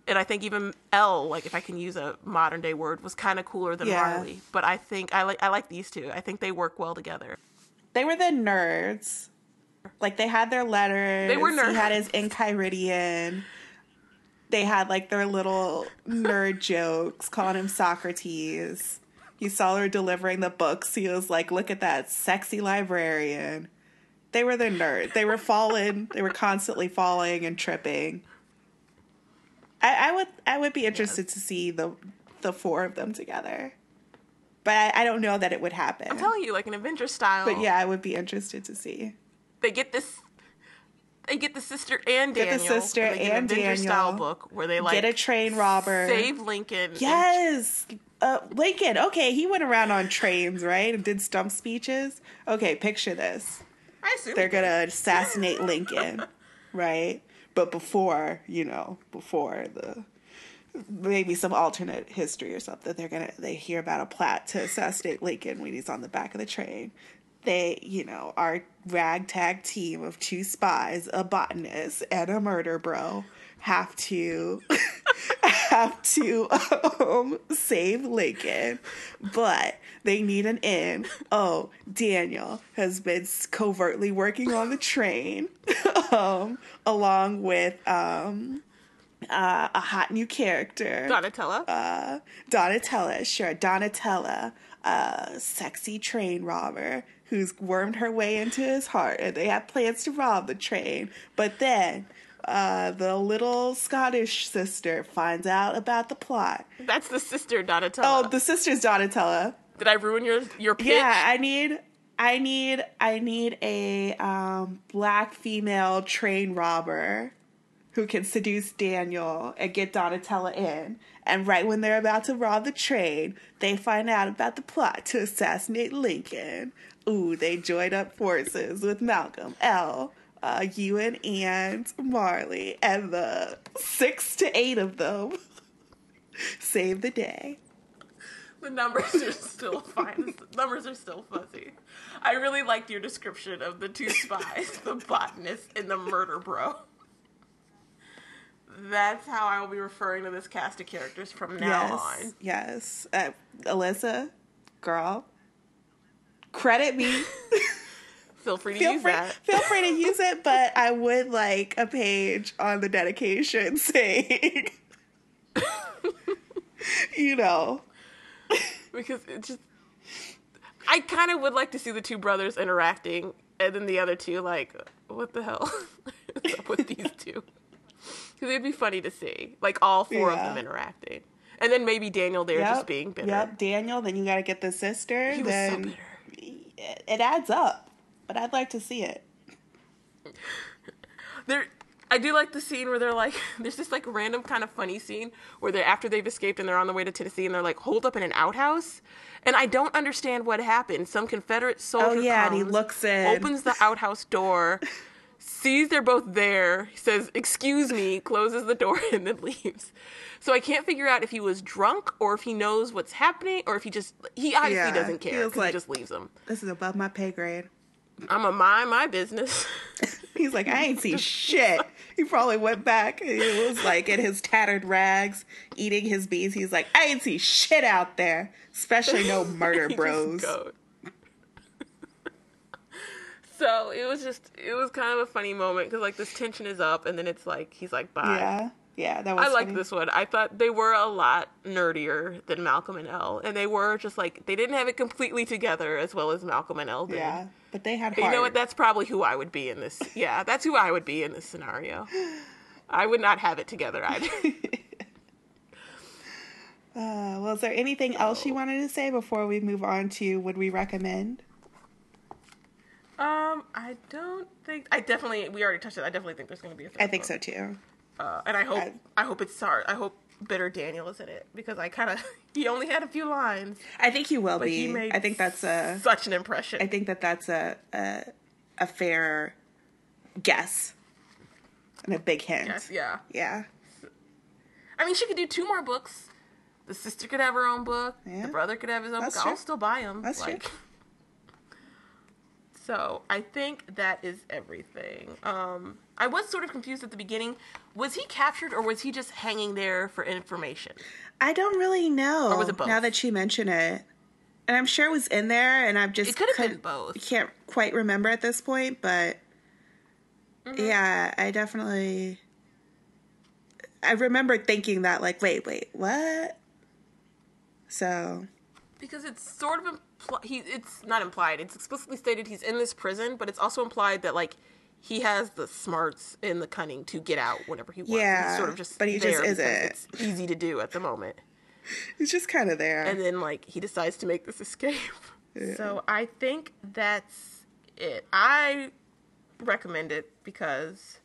And I think even Elle, like if I can use a modern day word, was kind of cooler than Yeah. Marlie. But I think I like I like these two. I think they work well together. They were the nerds. Like they had their letters. They were nerds. He had his Enchiridion. They had like their little nerd jokes, calling him Socrates. He saw her delivering the books. He was like, "Look at that sexy librarian." They were the nerd. They were falling. They were constantly falling and tripping. I, I would. I would be interested to see the the four of them together, but I, I don't know that it would happen. I'm telling you, like an Avenger style. But yeah, I would be interested to see. they get this. They get the sister and Daniel. Get the Daniel. sister they get an and Avenger style book where they like Get a train robber. save Lincoln. and Yes. Uh, Lincoln. Okay, he went around on trains, right, and did stump speeches. Okay, picture this. I assume They're gonna assassinate [laughs] Lincoln, right? But before, you know, before the maybe some alternate history or something, they're gonna they hear about a plot to assassinate Lincoln when he's on the back of the train. They, you know, our ragtag team of two spies, a botanist, and a murder bro have to [laughs] have to um, save Lincoln, but they need an in. Oh, Daniel has been covertly working on the train, [laughs] um, along with um, uh, a hot new character, Donatella. uh, Donatella. Sure, Donatella, a sexy train robber who's wormed her way into his heart, and they have plans to rob the train. But then. Uh, the little Scottish sister finds out about the plot. That's the sister Donatella. Oh, the sister's Donatella. Did I ruin your your pitch? Yeah, I need, I need, I need a um, black female train robber who can seduce Daniel and get Donatella in. And right when they're about to rob the train, they find out about the plot to assassinate Lincoln. Ooh, they join up forces with Malcolm Elle. Uh, Ewan and Marlie, and the six to eight of them [laughs] save the day. The numbers are still fine. The numbers are still fuzzy. I really liked your description of the two spies, the botanist and the murder bro. That's how I will be referring to this cast of characters from now yes, on. Yes. Uh, Alyssa, girl, credit me. [laughs] Feel free to feel use free, that. feel free to use it, but [laughs] I would like a page on the dedication [laughs] saying, you know, because it just I kind of would like to see the two brothers interacting, and then the other two like, what the hell is up with these two? Because it'd be funny to see, like all four of them interacting, and then maybe Daniel there yep, just being bitter. Yep, Daniel. Then you got to get the sister. He was so then bitter. It, it adds up, but I'd like to see it. [laughs] There, I do like the scene where they're like, [laughs] there's this like random kind of funny scene where they're after they've escaped and they're on the way to Tennessee and they're like holed up in an outhouse, and I don't understand what happened. Some Confederate oh, soldier Oh, yeah, and he looks in. opens the outhouse door, [laughs] sees they're both there, says "excuse me," closes the door, [laughs] and then leaves. So I can't figure out if he was drunk or if he knows what's happening or if he just he obviously Yeah, doesn't care 'cause like- he just leaves them. This is above my pay grade. I'm a mind my business. [laughs] He's like, I ain't see shit. He probably went back and he was like in his tattered rags, eating his beans. He's like, I ain't see shit out there, especially no [laughs] murder bros. goes. So it was just it was kind of a funny moment because like this tension is up and then it's like he's like bye. Yeah, yeah, that was. I like this one. I thought they were a lot nerdier than Malcolm and Elle, and they were just like they didn't have it completely together as well as Malcolm and Elle did. Yeah, but they had. You know what? That's probably who I would be in this. Yeah, that's who I would be in this scenario. I would not have it together either. [laughs] Uh, well, is there anything else you wanted to say before we move on to would we recommend? Um, I don't think I definitely we already touched it. I definitely think there's going to be a third I think book. so too. Uh, and I hope I- I, hope it's sorry. I hope bitter Daniel is in it because I kind of [laughs] he only had a few lines, I think he will but he be. made I think that's a. such an impression. I think that that's a a, a fair guess and a big hint. yes, yeah. Yeah. I mean, she could do two more books. The sister could have her own book. Yeah. The brother could have his own That's book. true. I'll still buy them. That's true. So I think that is everything. Um, I was sort of confused at the beginning. Was he captured or was he just hanging there for information? I don't really know. Or was it both? Now that you mention it, and I'm sure it was in there, and I've just It could have been both. Can't quite remember at this point, but Mm-hmm. yeah, I definitely. I remember thinking that, like, wait, wait, what? So Because it's sort of impli- he it's not implied. It's explicitly stated he's in this prison, but it's also implied that like he has the smarts and the cunning to get out whenever he wants. Yeah, he's sort of just but he just isn't. It's easy to do at the moment. [laughs] He's just kind of there. and then like he decides to make this escape. [laughs] So I think that's it. I recommend it because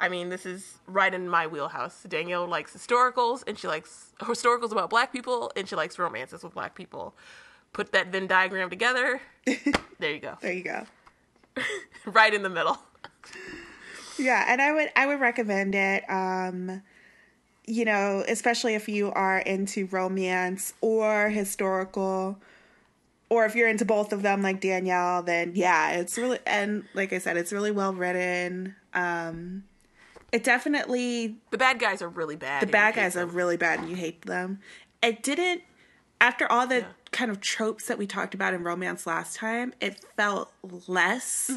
I mean this is right in my wheelhouse. Danielle likes historicals and she likes historicals about black people and she likes romances with black people. Put that Venn diagram together. [laughs] there you go. there you go. [laughs] right in the middle. Yeah, and I would I would recommend it. Um, you know, especially if you are into romance or historical, or if you're into both of them, like Danielle, then yeah, it's really and like I said, it's really well written. Um, it definitely The bad guys are really bad. the bad guys are really bad and you hate them. It didn't after all the kind of tropes that we talked about in romance last time, it felt less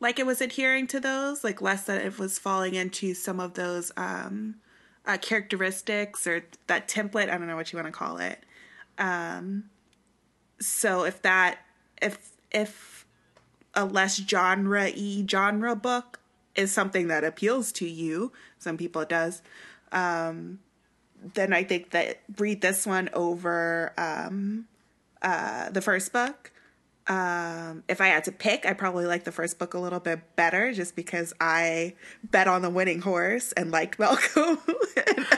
like it was adhering to those, like less that it was falling into some of those um uh, characteristics or that template, I don't know what you want to call it. Um so if that if if a less genre y genre book is something that appeals to you, some people it does, um, then I think that read this one over um, uh, the first book. Um, if I had to pick, I probably like the first book a little bit better just because I bet on the winning horse and liked [laughs] Malcolm and [laughs]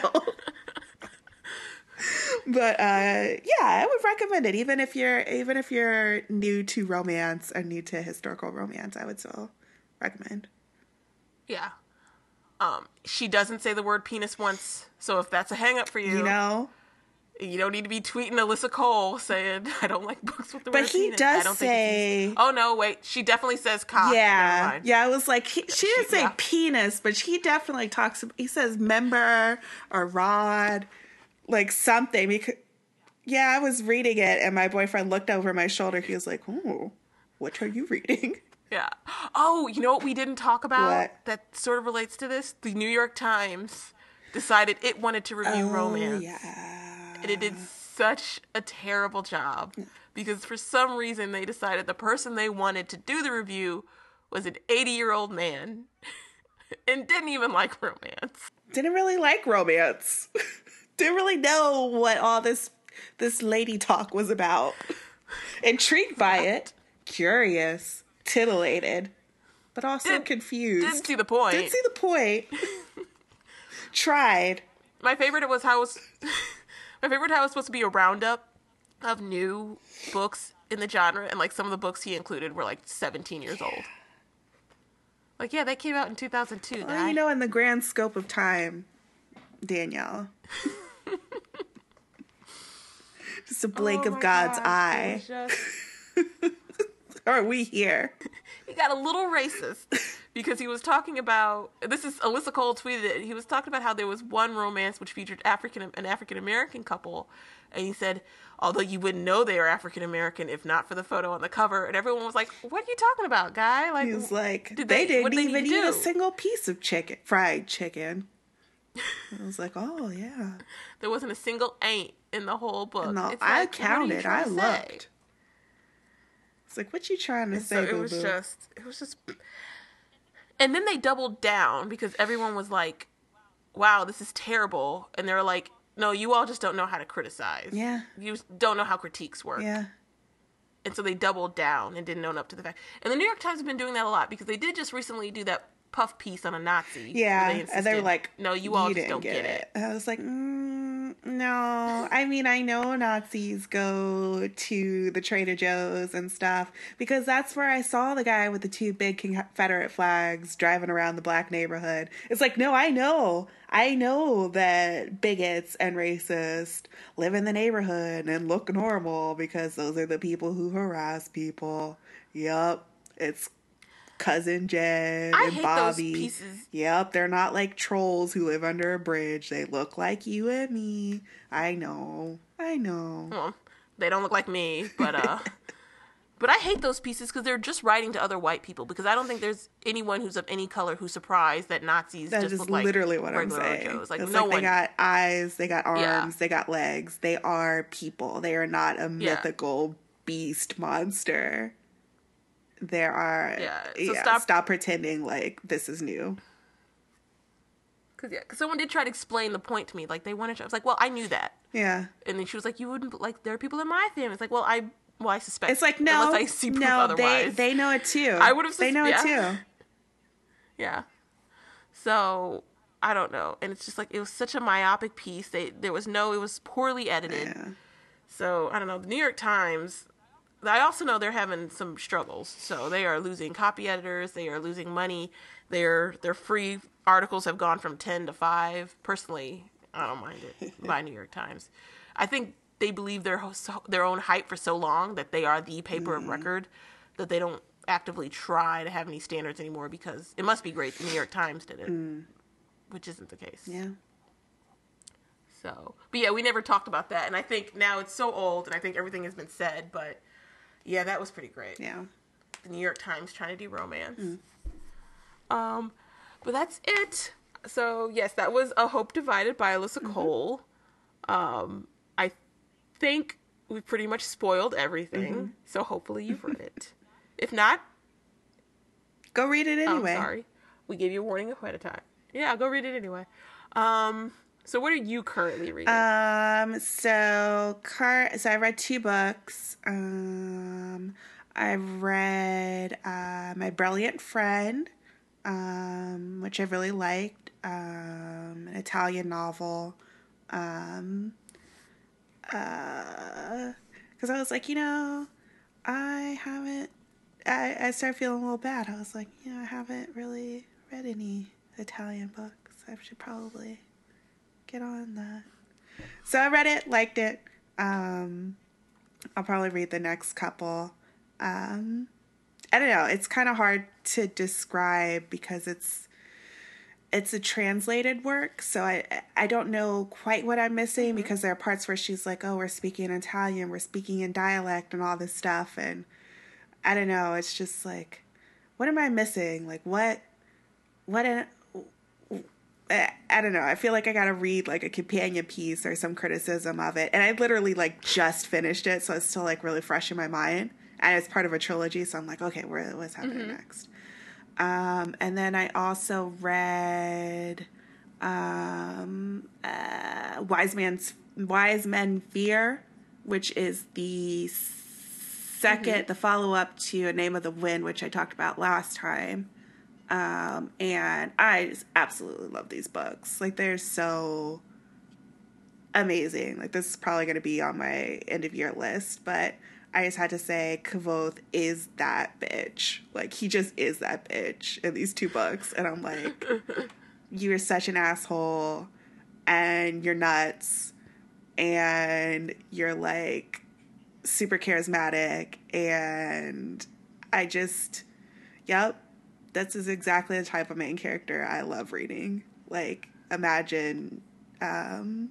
But uh, yeah, I would recommend it even if you're even if you're new to romance or new to historical romance. I would still recommend. Yeah. Um, she doesn't say the word penis once, so if that's a hang up for you, You know, you don't need to be tweeting Alyssa Cole saying [laughs] I don't like books with the But word he penis. does I don't think it's- say- Oh no, wait. She definitely says cock. Yeah, yeah. I was like, he, she didn't say yeah. penis, but he definitely talks. He says member or rod, like something. Because yeah, I was reading it, and my boyfriend looked over my shoulder. He was like, "Oh, what are you reading?" [laughs] Yeah. Oh, you know what we didn't talk about What? that sort of relates to this? The New York Times decided it wanted to review oh, romance. Oh, yeah. And it did such a terrible job because for some reason they decided the person they wanted to do the review was an 80 year old man [laughs] and didn't even like romance. Didn't really like romance. [laughs] Didn't really know what all this this lady talk was about. [sighs] Intrigued by it, curious, titillated, but also Did- confused. Didn't see the point. Didn't see the point. [laughs] Tried. My favorite was how it was my favorite how it was supposed to be a roundup of new books in the genre and like some of the books he included were like 17 years old. Like yeah, that came out in 2002. Well, guy. you know, in the grand scope of time, Danielle. [laughs] Just a blink Oh of God's gosh, eye. just- [laughs] [laughs] Are we here? [laughs] he got a little racist because he was talking about this is Alyssa Cole tweeted it. He was talking about how there was one romance which featured African an African American couple, and he said, although you wouldn't know they are African American if not for the photo on the cover, and everyone was like, "What are you talking about, guy?" Like, He was like, did they, what didn't did even eat a single piece of chicken, fried chicken. [laughs] I was like, oh yeah. There wasn't a single ain't in the whole book. No, I like, you counted. I looked. It's like, what you trying to So say, it boo was just, it was just, and then they doubled down because everyone was like, "Wow, this is terrible," and they were like, "No, you all just don't know how to criticize. Yeah. you don't know how critiques work." Yeah. And so they doubled down and didn't own up to the fact. And the New York Times have been doing that a lot because they did just recently do that puff piece on a Nazi. Yeah, and they were like, "No, you all just don't get, it. And I was like, mm, no. I mean, I know Nazis go to the Trader Joe's and stuff because that's where I saw the guy with the two big Confederate flags driving around the black neighborhood. It's like, no, I know. I know that bigots and racists live in the neighborhood and look normal because those are the people who harass people. Yup. It's cousin Jed I and Bobby. Yep, they're not like trolls who live under a bridge. They look like you and me. I know. I know. Well, they don't look like me, but uh [laughs] but I hate those pieces because they're just writing to other white people because I don't think there's anyone who's of any color who's surprised that Nazis That just look like literally what I'm saying. Joes. Like it's no like they one got eyes, they got arms, Yeah. they got legs. They are people. They are not a Yeah. mythical beast monster. There are Yeah, so yeah, stop- stop pretending like this is new. Cause yeah, cause someone did try to explain the point to me. Like they wanted to. I was like, well, I knew that. Yeah. And then she was like, you wouldn't like. There are people in my family. It's like, well, I well, I suspect. It's like no, unless I see proof no, they otherwise. they know it too. I would've They know yeah. it too. [laughs] Yeah. So I don't know, and it's just like it was such a myopic piece. They there was no. It was poorly edited. Yeah. So I don't know. The New York Times. I also know they're having some struggles. So they are losing copy editors. They are losing money. Their their free articles have gone from ten to five. Personally, I don't mind it [laughs] by New York Times. I think they believe their their own hype for so long that they are the paper mm. of record that they don't actively try to have any standards anymore because it must be great the New York Times did it, mm. which isn't the case. Yeah. So, but yeah, we never talked about that, and I think now it's so old, and I think everything has been said. But yeah, that was pretty great. Yeah. The New York Times trying to do romance. Mm. Um, but that's it. So yes, that was A Hope Divided by Alyssa mm-hmm. Cole. Um, I think we pretty much spoiled everything. Mm-hmm. So hopefully you've read it. if not, go read it oh, anyway. I'm sorry, we gave you a warning ahead of time. Yeah, go read it anyway. Um, so what are you currently reading? Um, so car so I read two books. Um, I've read uh, My Brilliant Friend, um, which I really liked. Um, an Italian novel. Um, uh, because I was like, you know, I haven't. I I started feeling a little bad. I was like, you know, I haven't really read any Italian books. I should probably get on that. So I read it, liked it. Um, I'll probably read the next couple. Um, I don't know. It's kind of hard to describe because it's it's a translated work, so I I don't know quite what I'm missing mm-hmm. because there are parts where she's like, "Oh, we're speaking Italian, we're speaking in dialect, and all this stuff," and I don't know. It's just like, what am I missing? Like what, what? I don't know. I feel like I gotta read like a companion piece or some criticism of it, and I literally like just finished it, so it's still like really fresh in my mind, and it's part of a trilogy. So I'm like, okay, where what's happening mm-hmm. next? Um, and then I also read um, uh, Wise Man's Wise Men Fear, which is the second, mm-hmm. the follow up to A Name of the Wind, which I talked about last time. Um, and I just absolutely love these books. Like they're so amazing. Like this is probably going to be on my end of year list, but I just had to say Kvothe is that bitch. Like he just is that bitch in these two books, and I'm like, [laughs] you are such an asshole, and you're nuts, and you're like super charismatic, and I just, yep, this is exactly the type of main character I love reading. Like, imagine um,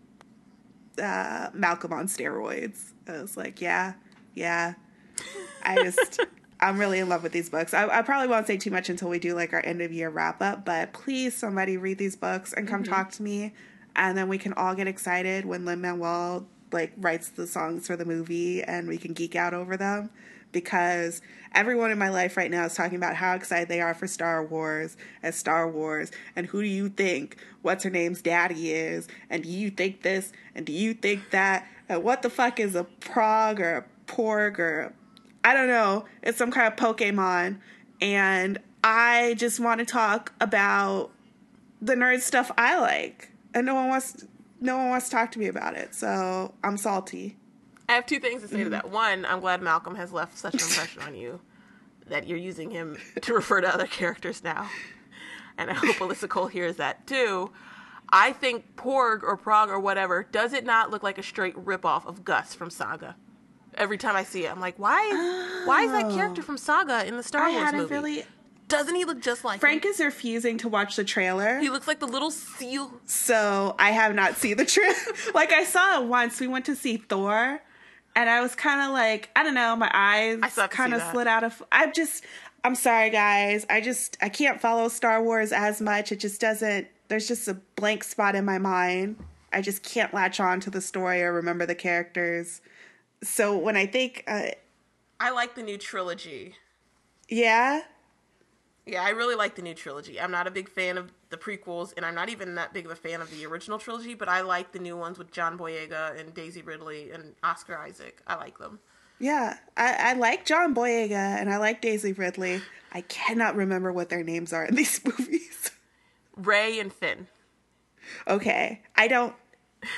uh, Malcolm on steroids. I was like, yeah, yeah. I just, [laughs] I'm really in love with these books. I, I, probably won't say too much until we do like our end of year wrap up, but please, somebody read these books and come mm-hmm. talk to me, and then we can all get excited when Lin Manuel like writes the songs for the movie, and we can geek out over them because everyone in my life right now is talking about how excited they are for Star Wars as Star Wars and who do you think what's her name's daddy is and do you think this and do you think that and what the fuck is a prog or a porg or I don't know it's some kind of Pokemon and I just want to talk about the nerd stuff I like and no one wants no one wants to talk to me about it so I'm salty. I have two things to say mm-hmm. to that. One, I'm glad Malcolm has left such an impression on you that you're using him to refer to other characters now. And I hope Alyssa Cole hears that too. I think Porg or Prog or whatever, does it not look like a straight ripoff of Gus from Saga? Every time I see it, I'm like, why is oh. why is that character from Saga in the Star I Wars movie? Really... Doesn't he look just like Frank him? is refusing to watch the trailer. He looks like the little seal. So I have not seen the trailer. [laughs] like I saw it once. We went to see Thor and I was kind of like, I don't know, my eyes kind of slid out of. I'm just, I'm sorry, guys. I just, I can't follow Star Wars as much. It just doesn't. There's just a blank spot in my mind. I just can't latch on to the story or remember the characters. So when I think, uh, I like the new trilogy. Yeah. Yeah, I really like the new trilogy. I'm not a big fan of the prequels, and I'm not even that big of a fan of the original trilogy, but I like the new ones with John Boyega and Daisy Ridley and Oscar Isaac. I like them. Yeah, I, I like John Boyega and I like Daisy Ridley. I cannot remember what their names are in [laughs] these movies. Rey and Finn. Okay, I don't.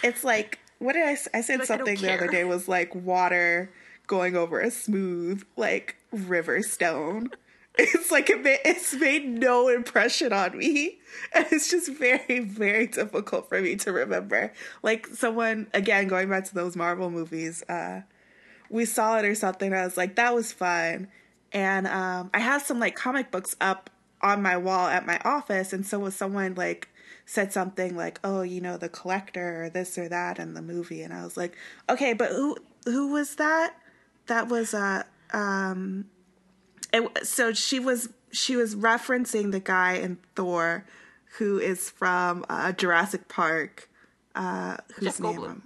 It's like what did I? I said like, something I the other day was like water going over a smooth like river stone. It's like it's made no impression on me, and it's just very very difficult for me to remember. Like someone again going back to those Marvel movies, uh, we saw it or something. I was like, that was fun, and um, I had some like comic books up on my wall at my office, and so was someone like said something like, "Oh, you know, the collector or this or that in the movie," and I was like, "Okay, but who who was that? That was uh um." It, so she was she was referencing the guy in Thor, who is from uh, Jurassic Park. Uh, whose Jeff name? Goldblum.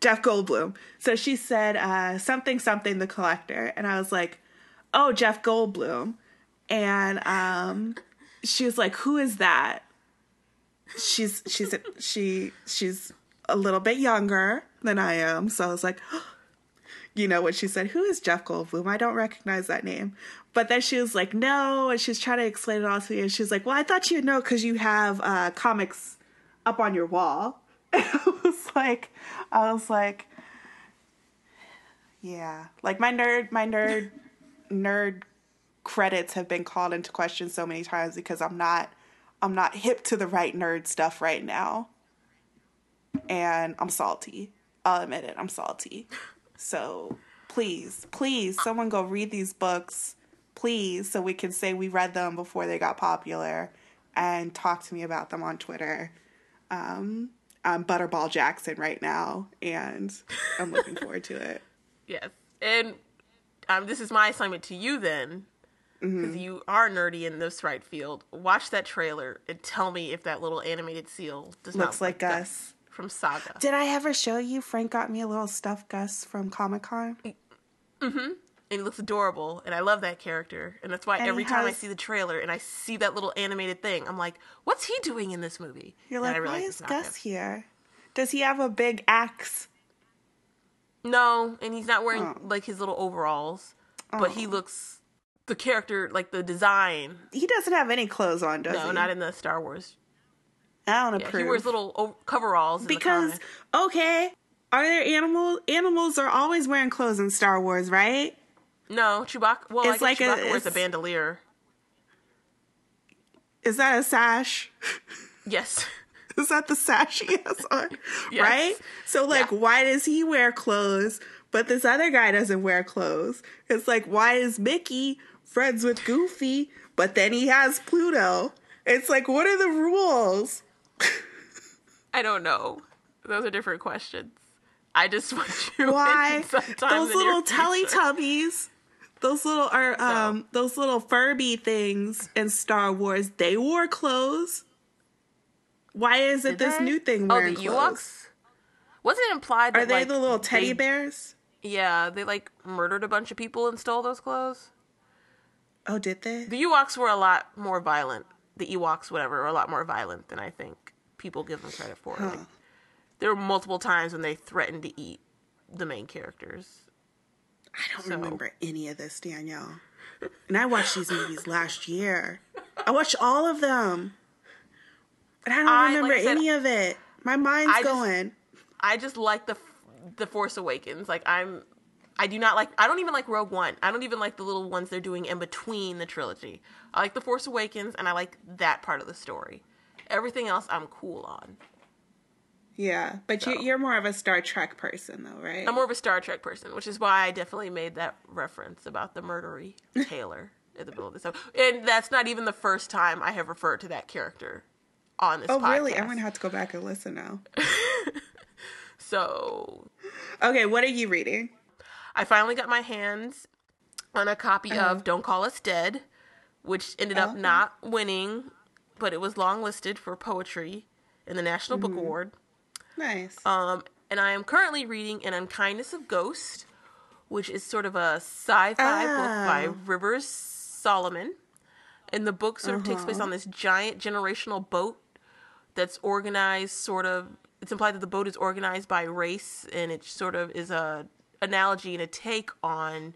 Jeff Goldblum. So she said uh, something something the collector, and I was like, "Oh, Jeff Goldblum," and um, she was like, "Who is that?" She's she's she she's a little bit younger than I am, so I was like, you know, when she said, "Who is Jeff Goldblum?" I don't recognize that name. But then she was like, "No," and she's trying to explain it all to me, and she's like, "Well, I thought you'd know because you have uh, comics up on your wall." And [laughs] I was like, I was like, yeah, like my nerd, my nerd, nerd credits have been called into question so many times because I'm not, I'm not hip to the right nerd stuff right now, and I'm salty. I'll admit it, I'm salty. So please, please, someone go read these books, please, so we can say we read them before they got popular, and talk to me about them on Twitter. Um, I'm Butterball Jackson right now, and I'm looking [laughs] forward to it. Yes. And um, this is my assignment to you then, Mm-hmm. because you are nerdy in this right field. Watch that trailer and tell me if that little animated seal does not Looks like us. Gus. From Saga. Did I ever show you Frank got me a little stuffed Gus from Comic Con? Mm-hmm. And he looks adorable, and I love that character. And that's why And every time I see the trailer and I see that little animated thing, I'm like, what's he doing in this movie? You're And like, why is Gus him. here? Does he have a big axe? No, and he's not wearing Oh. like his little overalls, but he looks the character like the design. He doesn't have any clothes on, does No, he? No, not in the Star Wars. I don't Yeah, approve. he wears little coveralls in because okay, are there animals? Animals are always wearing clothes in Star Wars, right? No, Chewbacca. Well, I It's like a- Chewbacca wears a bandolier. Is that a sash? Yes. [laughs] Is that the sash he has on? Yes. Right? So, like, Yeah. why does he wear clothes, but this other guy doesn't wear clothes? It's like, why is Mickey friends with Goofy, but then he has Pluto? It's like, what are the rules? [laughs] I don't know. Those are different questions. I just [laughs] want you. Why those little future. Teletubbies, those little are um those little Furby things in Star Wars, they wore clothes. Why is it Did this they? new thing Oh, wearing the clothes? Ewoks. Wasn't it implied that Are they like, the little teddy they- bears? Yeah, they like murdered a bunch of people and stole those clothes. Oh, did they? The Ewoks were a lot more violent. The Ewoks, whatever, were a lot more violent than I think people give them credit for. Like, there were multiple times when they threatened to eat the main characters. I don't So- remember any of this, Danielle. And I watched these movies last year. I watched all of them. And I don't I- like remember I said, any of it. My mind's I just- going. I just like the the Force Awakens. Like I'm, I do not like. I don't even like Rogue One. I don't even like the little ones they're doing in between the trilogy. I like the Force Awakens, and I like that part of the story. Everything else, I'm cool on. Yeah, but you, So. you're more of a Star Trek person, though, right? I'm more of a Star Trek person, which is why I definitely made that reference about the murdery [laughs] tailor in the middle of this. episode. And that's not even the first time I have referred to that character on this oh, podcast. really? I'm gonna have to go back and listen now. [laughs] So Okay, what are you reading? I finally got my hands on a copy Uh-huh. of Don't Call Us Dead, which ended up not winning, but it was longlisted for poetry in the National Book Mm-hmm. Award. Nice. Um, and I am currently reading An Unkindness of Ghost, which is sort of a sci-fi book by Oh. Rivers Solomon. And the book sort of takes Uh-huh. place on this giant generational boat that's organized sort of it's implied that the boat is organized by race and it sort of is a analogy and a take on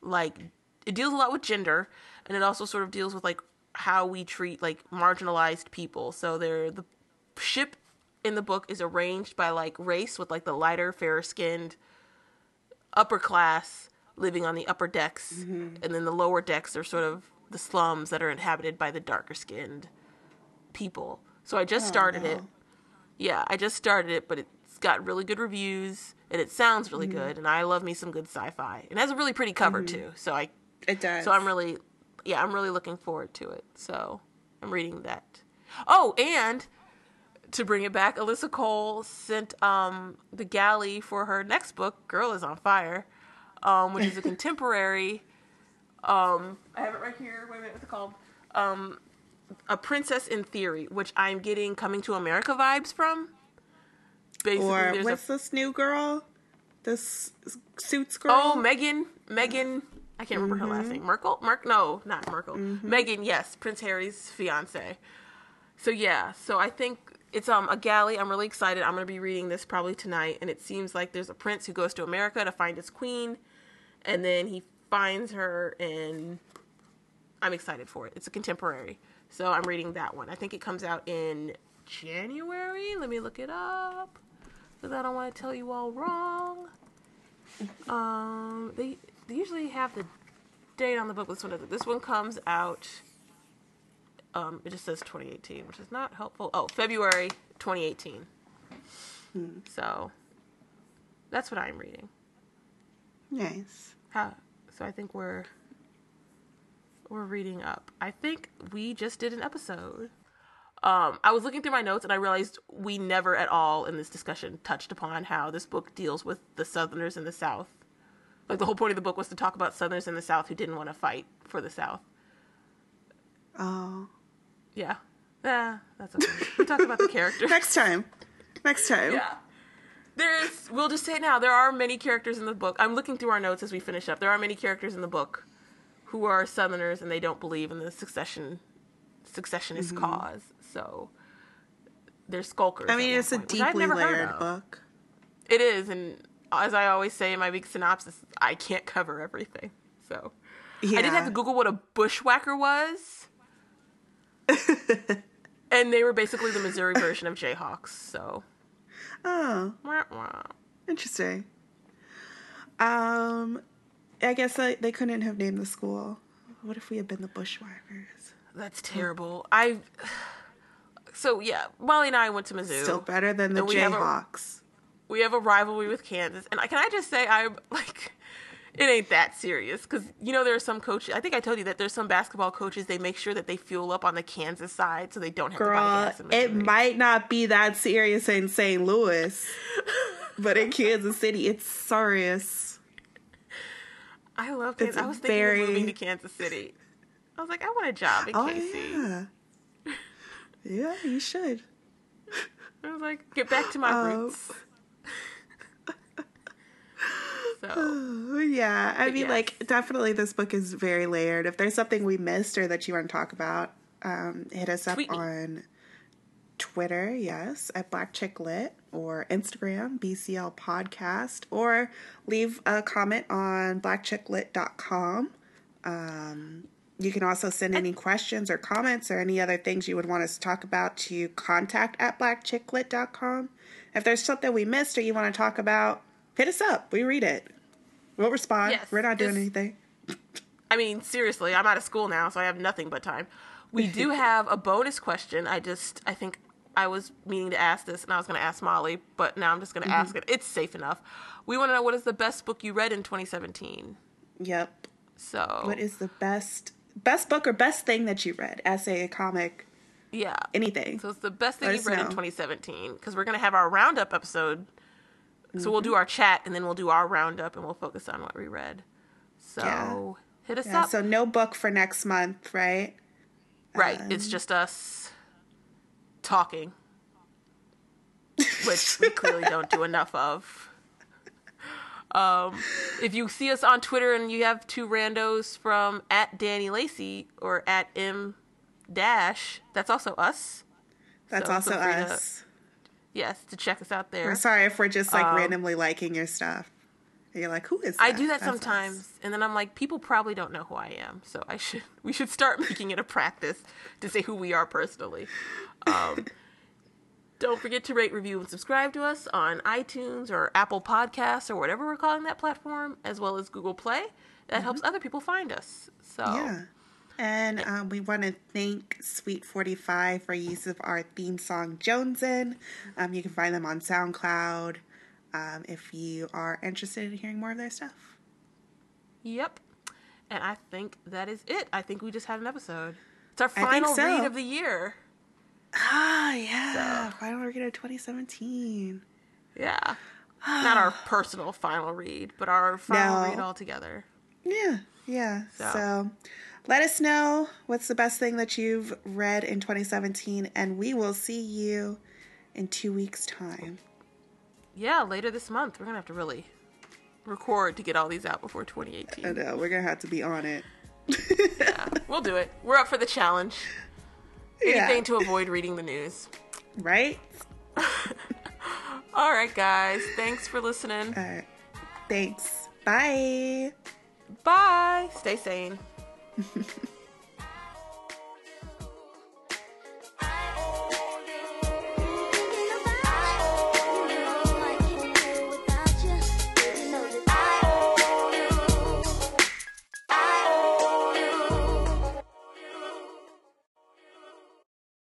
like it deals a lot with gender and it also sort of deals with like how we treat like marginalized people so they're the ship in the book is arranged by like race with like the lighter fairer skinned upper class living on the upper decks, and then the lower decks are sort of the slums that are inhabited by the darker skinned people. So I just started it. Yeah, I just started it, but it's got really good reviews and it sounds really Mm-hmm. good. And I love me some good sci-fi. It has a really pretty cover too. So I, It does. so I'm really, yeah, I'm really looking forward to it. So I'm reading that. Oh, and to bring it back, Alyssa Cole sent um the galley for her next book, Girl is on Fire, um, which is a [laughs] contemporary. Um, I have it right here. Wait a minute, what's it called? Um, a Princess in Theory, which I'm getting Coming to America vibes from. Basically, Or what's a this new girl? This suits girl. oh Meghan Meghan. I can't remember her Mm-hmm. last name. Merkel? Merk? No, not Merkel. Meghan. Yes, Prince Harry's fiance. So yeah, so I think it's um a galley. I'm really excited. I'm gonna be reading this probably tonight, and it seems like there's a prince who goes to America to find his queen, and then he finds her, and I'm excited for it. It's a contemporary, so I'm reading that one. I think it comes out in January. Let me look it up, because I don't want to tell you all wrong. Um, they they usually have the date on the book. This one doesn't. This one comes out. Um, it just says 2018, which is not helpful. Oh, February 2018. So that's what I'm reading. Nice. How, so I think we're we're reading up. I think we just did an episode. Um, I was looking through my notes and I realized we never at all in this discussion touched upon how this book deals with the Southerners in the South. Like the whole point of the book was to talk about Southerners in the South who didn't want to fight for the South. Oh. Yeah, yeah, that's okay. we talked about the [laughs] characters. Next time. Next time. Yeah. There is, we'll just say it now, there are many characters in the book. I'm looking through our notes as we finish up. There are many characters in the book who are Southerners and they don't believe in the succession successionist cause. So they're skulkers. Mm-hmm. I mean, it's a point, I've deeply layered book. It is, and as I always say in my week synopsis, I can't cover everything. So Yeah. I did have to Google what a bushwhacker was. [laughs] and they were basically the Missouri version of Jayhawks. So, Oh, wah, wah. interesting. Um, I guess I, they couldn't have named the school. What if we had been the Bushwhackers? That's terrible. I. [sighs] So yeah, Molly and I went to Mizzou. Still better than the Jayhawks. We have a rivalry with Kansas, and I- can I just say I'm like, it ain't that serious because you know there are some coaches. I think I told you that there's some basketball coaches they make sure that they fuel up on the Kansas side so they don't have to buy Girl, gas. In it might not be that serious in St. Louis, [laughs] but in Kansas City, it's serious. I love Kansas. it's I was thinking very- of moving to Kansas City. I was like, I want a job in Oh, KC. yeah. [laughs] Yeah, you should. I was like, get back to my Oh. roots. So [gasps] yeah, I But mean, yes. like, definitely this book is very layered. If there's something we missed or that you want to talk about, um, hit us up me. on Twitter, yes, at Black Chick Lit, or Instagram, BCL Podcast, or leave a comment on blackchicklit.com. Um, you can also send any questions or comments or any other things you would want us to talk about to contact at blackchicklit.com. If there's something we missed or you want to talk about, hit us up. We read it. We'll respond. Yes, We're not doing anything. I mean, seriously, I'm out of school now, so I have nothing but time. We do [laughs] have a bonus question. I just, I think I was meaning to ask this, and I was going to ask Molly, but now I'm just going to ask mm-hmm. it. It's safe enough. We want to know what is the best book you read in 2017. Yep. So, What is the best best book or best thing that you read? Essay, a comic, yeah. anything. So it's the best thing Let you've read in 2017 because we're going to have our roundup episode. So we'll do our chat and then we'll do our roundup and we'll focus on what we read. So Yeah. hit us Yeah, up. so no book for next month, right? Right. Um, it's just us talking, which we clearly [laughs] don't do enough of. Um, if you see us on Twitter and you have two randos from at Danny Lacey or at M dash, that's also us. That's So also free to- us. Yes, to check us out there. We're sorry if we're just like Um, randomly liking your stuff. And you're like, who is that? I do that That's sometimes, us. and then I'm like, people probably don't know who I am, so I should [laughs] we should start making it a practice to say who we are personally. Um, [laughs] Don't forget to rate, review, and subscribe to us on iTunes or Apple Podcasts or whatever we're calling that platform, as well as Google Play. That helps other people find us. So Yeah. And um, we want to thank Sweet 45 for use of our theme song, Jonesin. Um, you can find them on SoundCloud um, if you are interested in hearing more of their stuff. Yep. And I think that is it. I think we just had an episode. It's our final so. read of the year. Ah, yeah. Final read of 2017. Yeah. Not our personal final read, but our final No. read altogether. Yeah, yeah. So. So. Let us know what's the best thing that you've read in 2017, and we will see you in two weeks' time. Yeah, later this month. We're going to have to really record to get all these out before 2018. I 2018. know, we're going to have to be on it. Yeah, we'll do it. We're up for the challenge. Yeah. Anything to avoid reading the news. Right? [laughs] All right, guys. Thanks for listening. All right. Thanks. Bye. Bye. Stay sane. フフフ。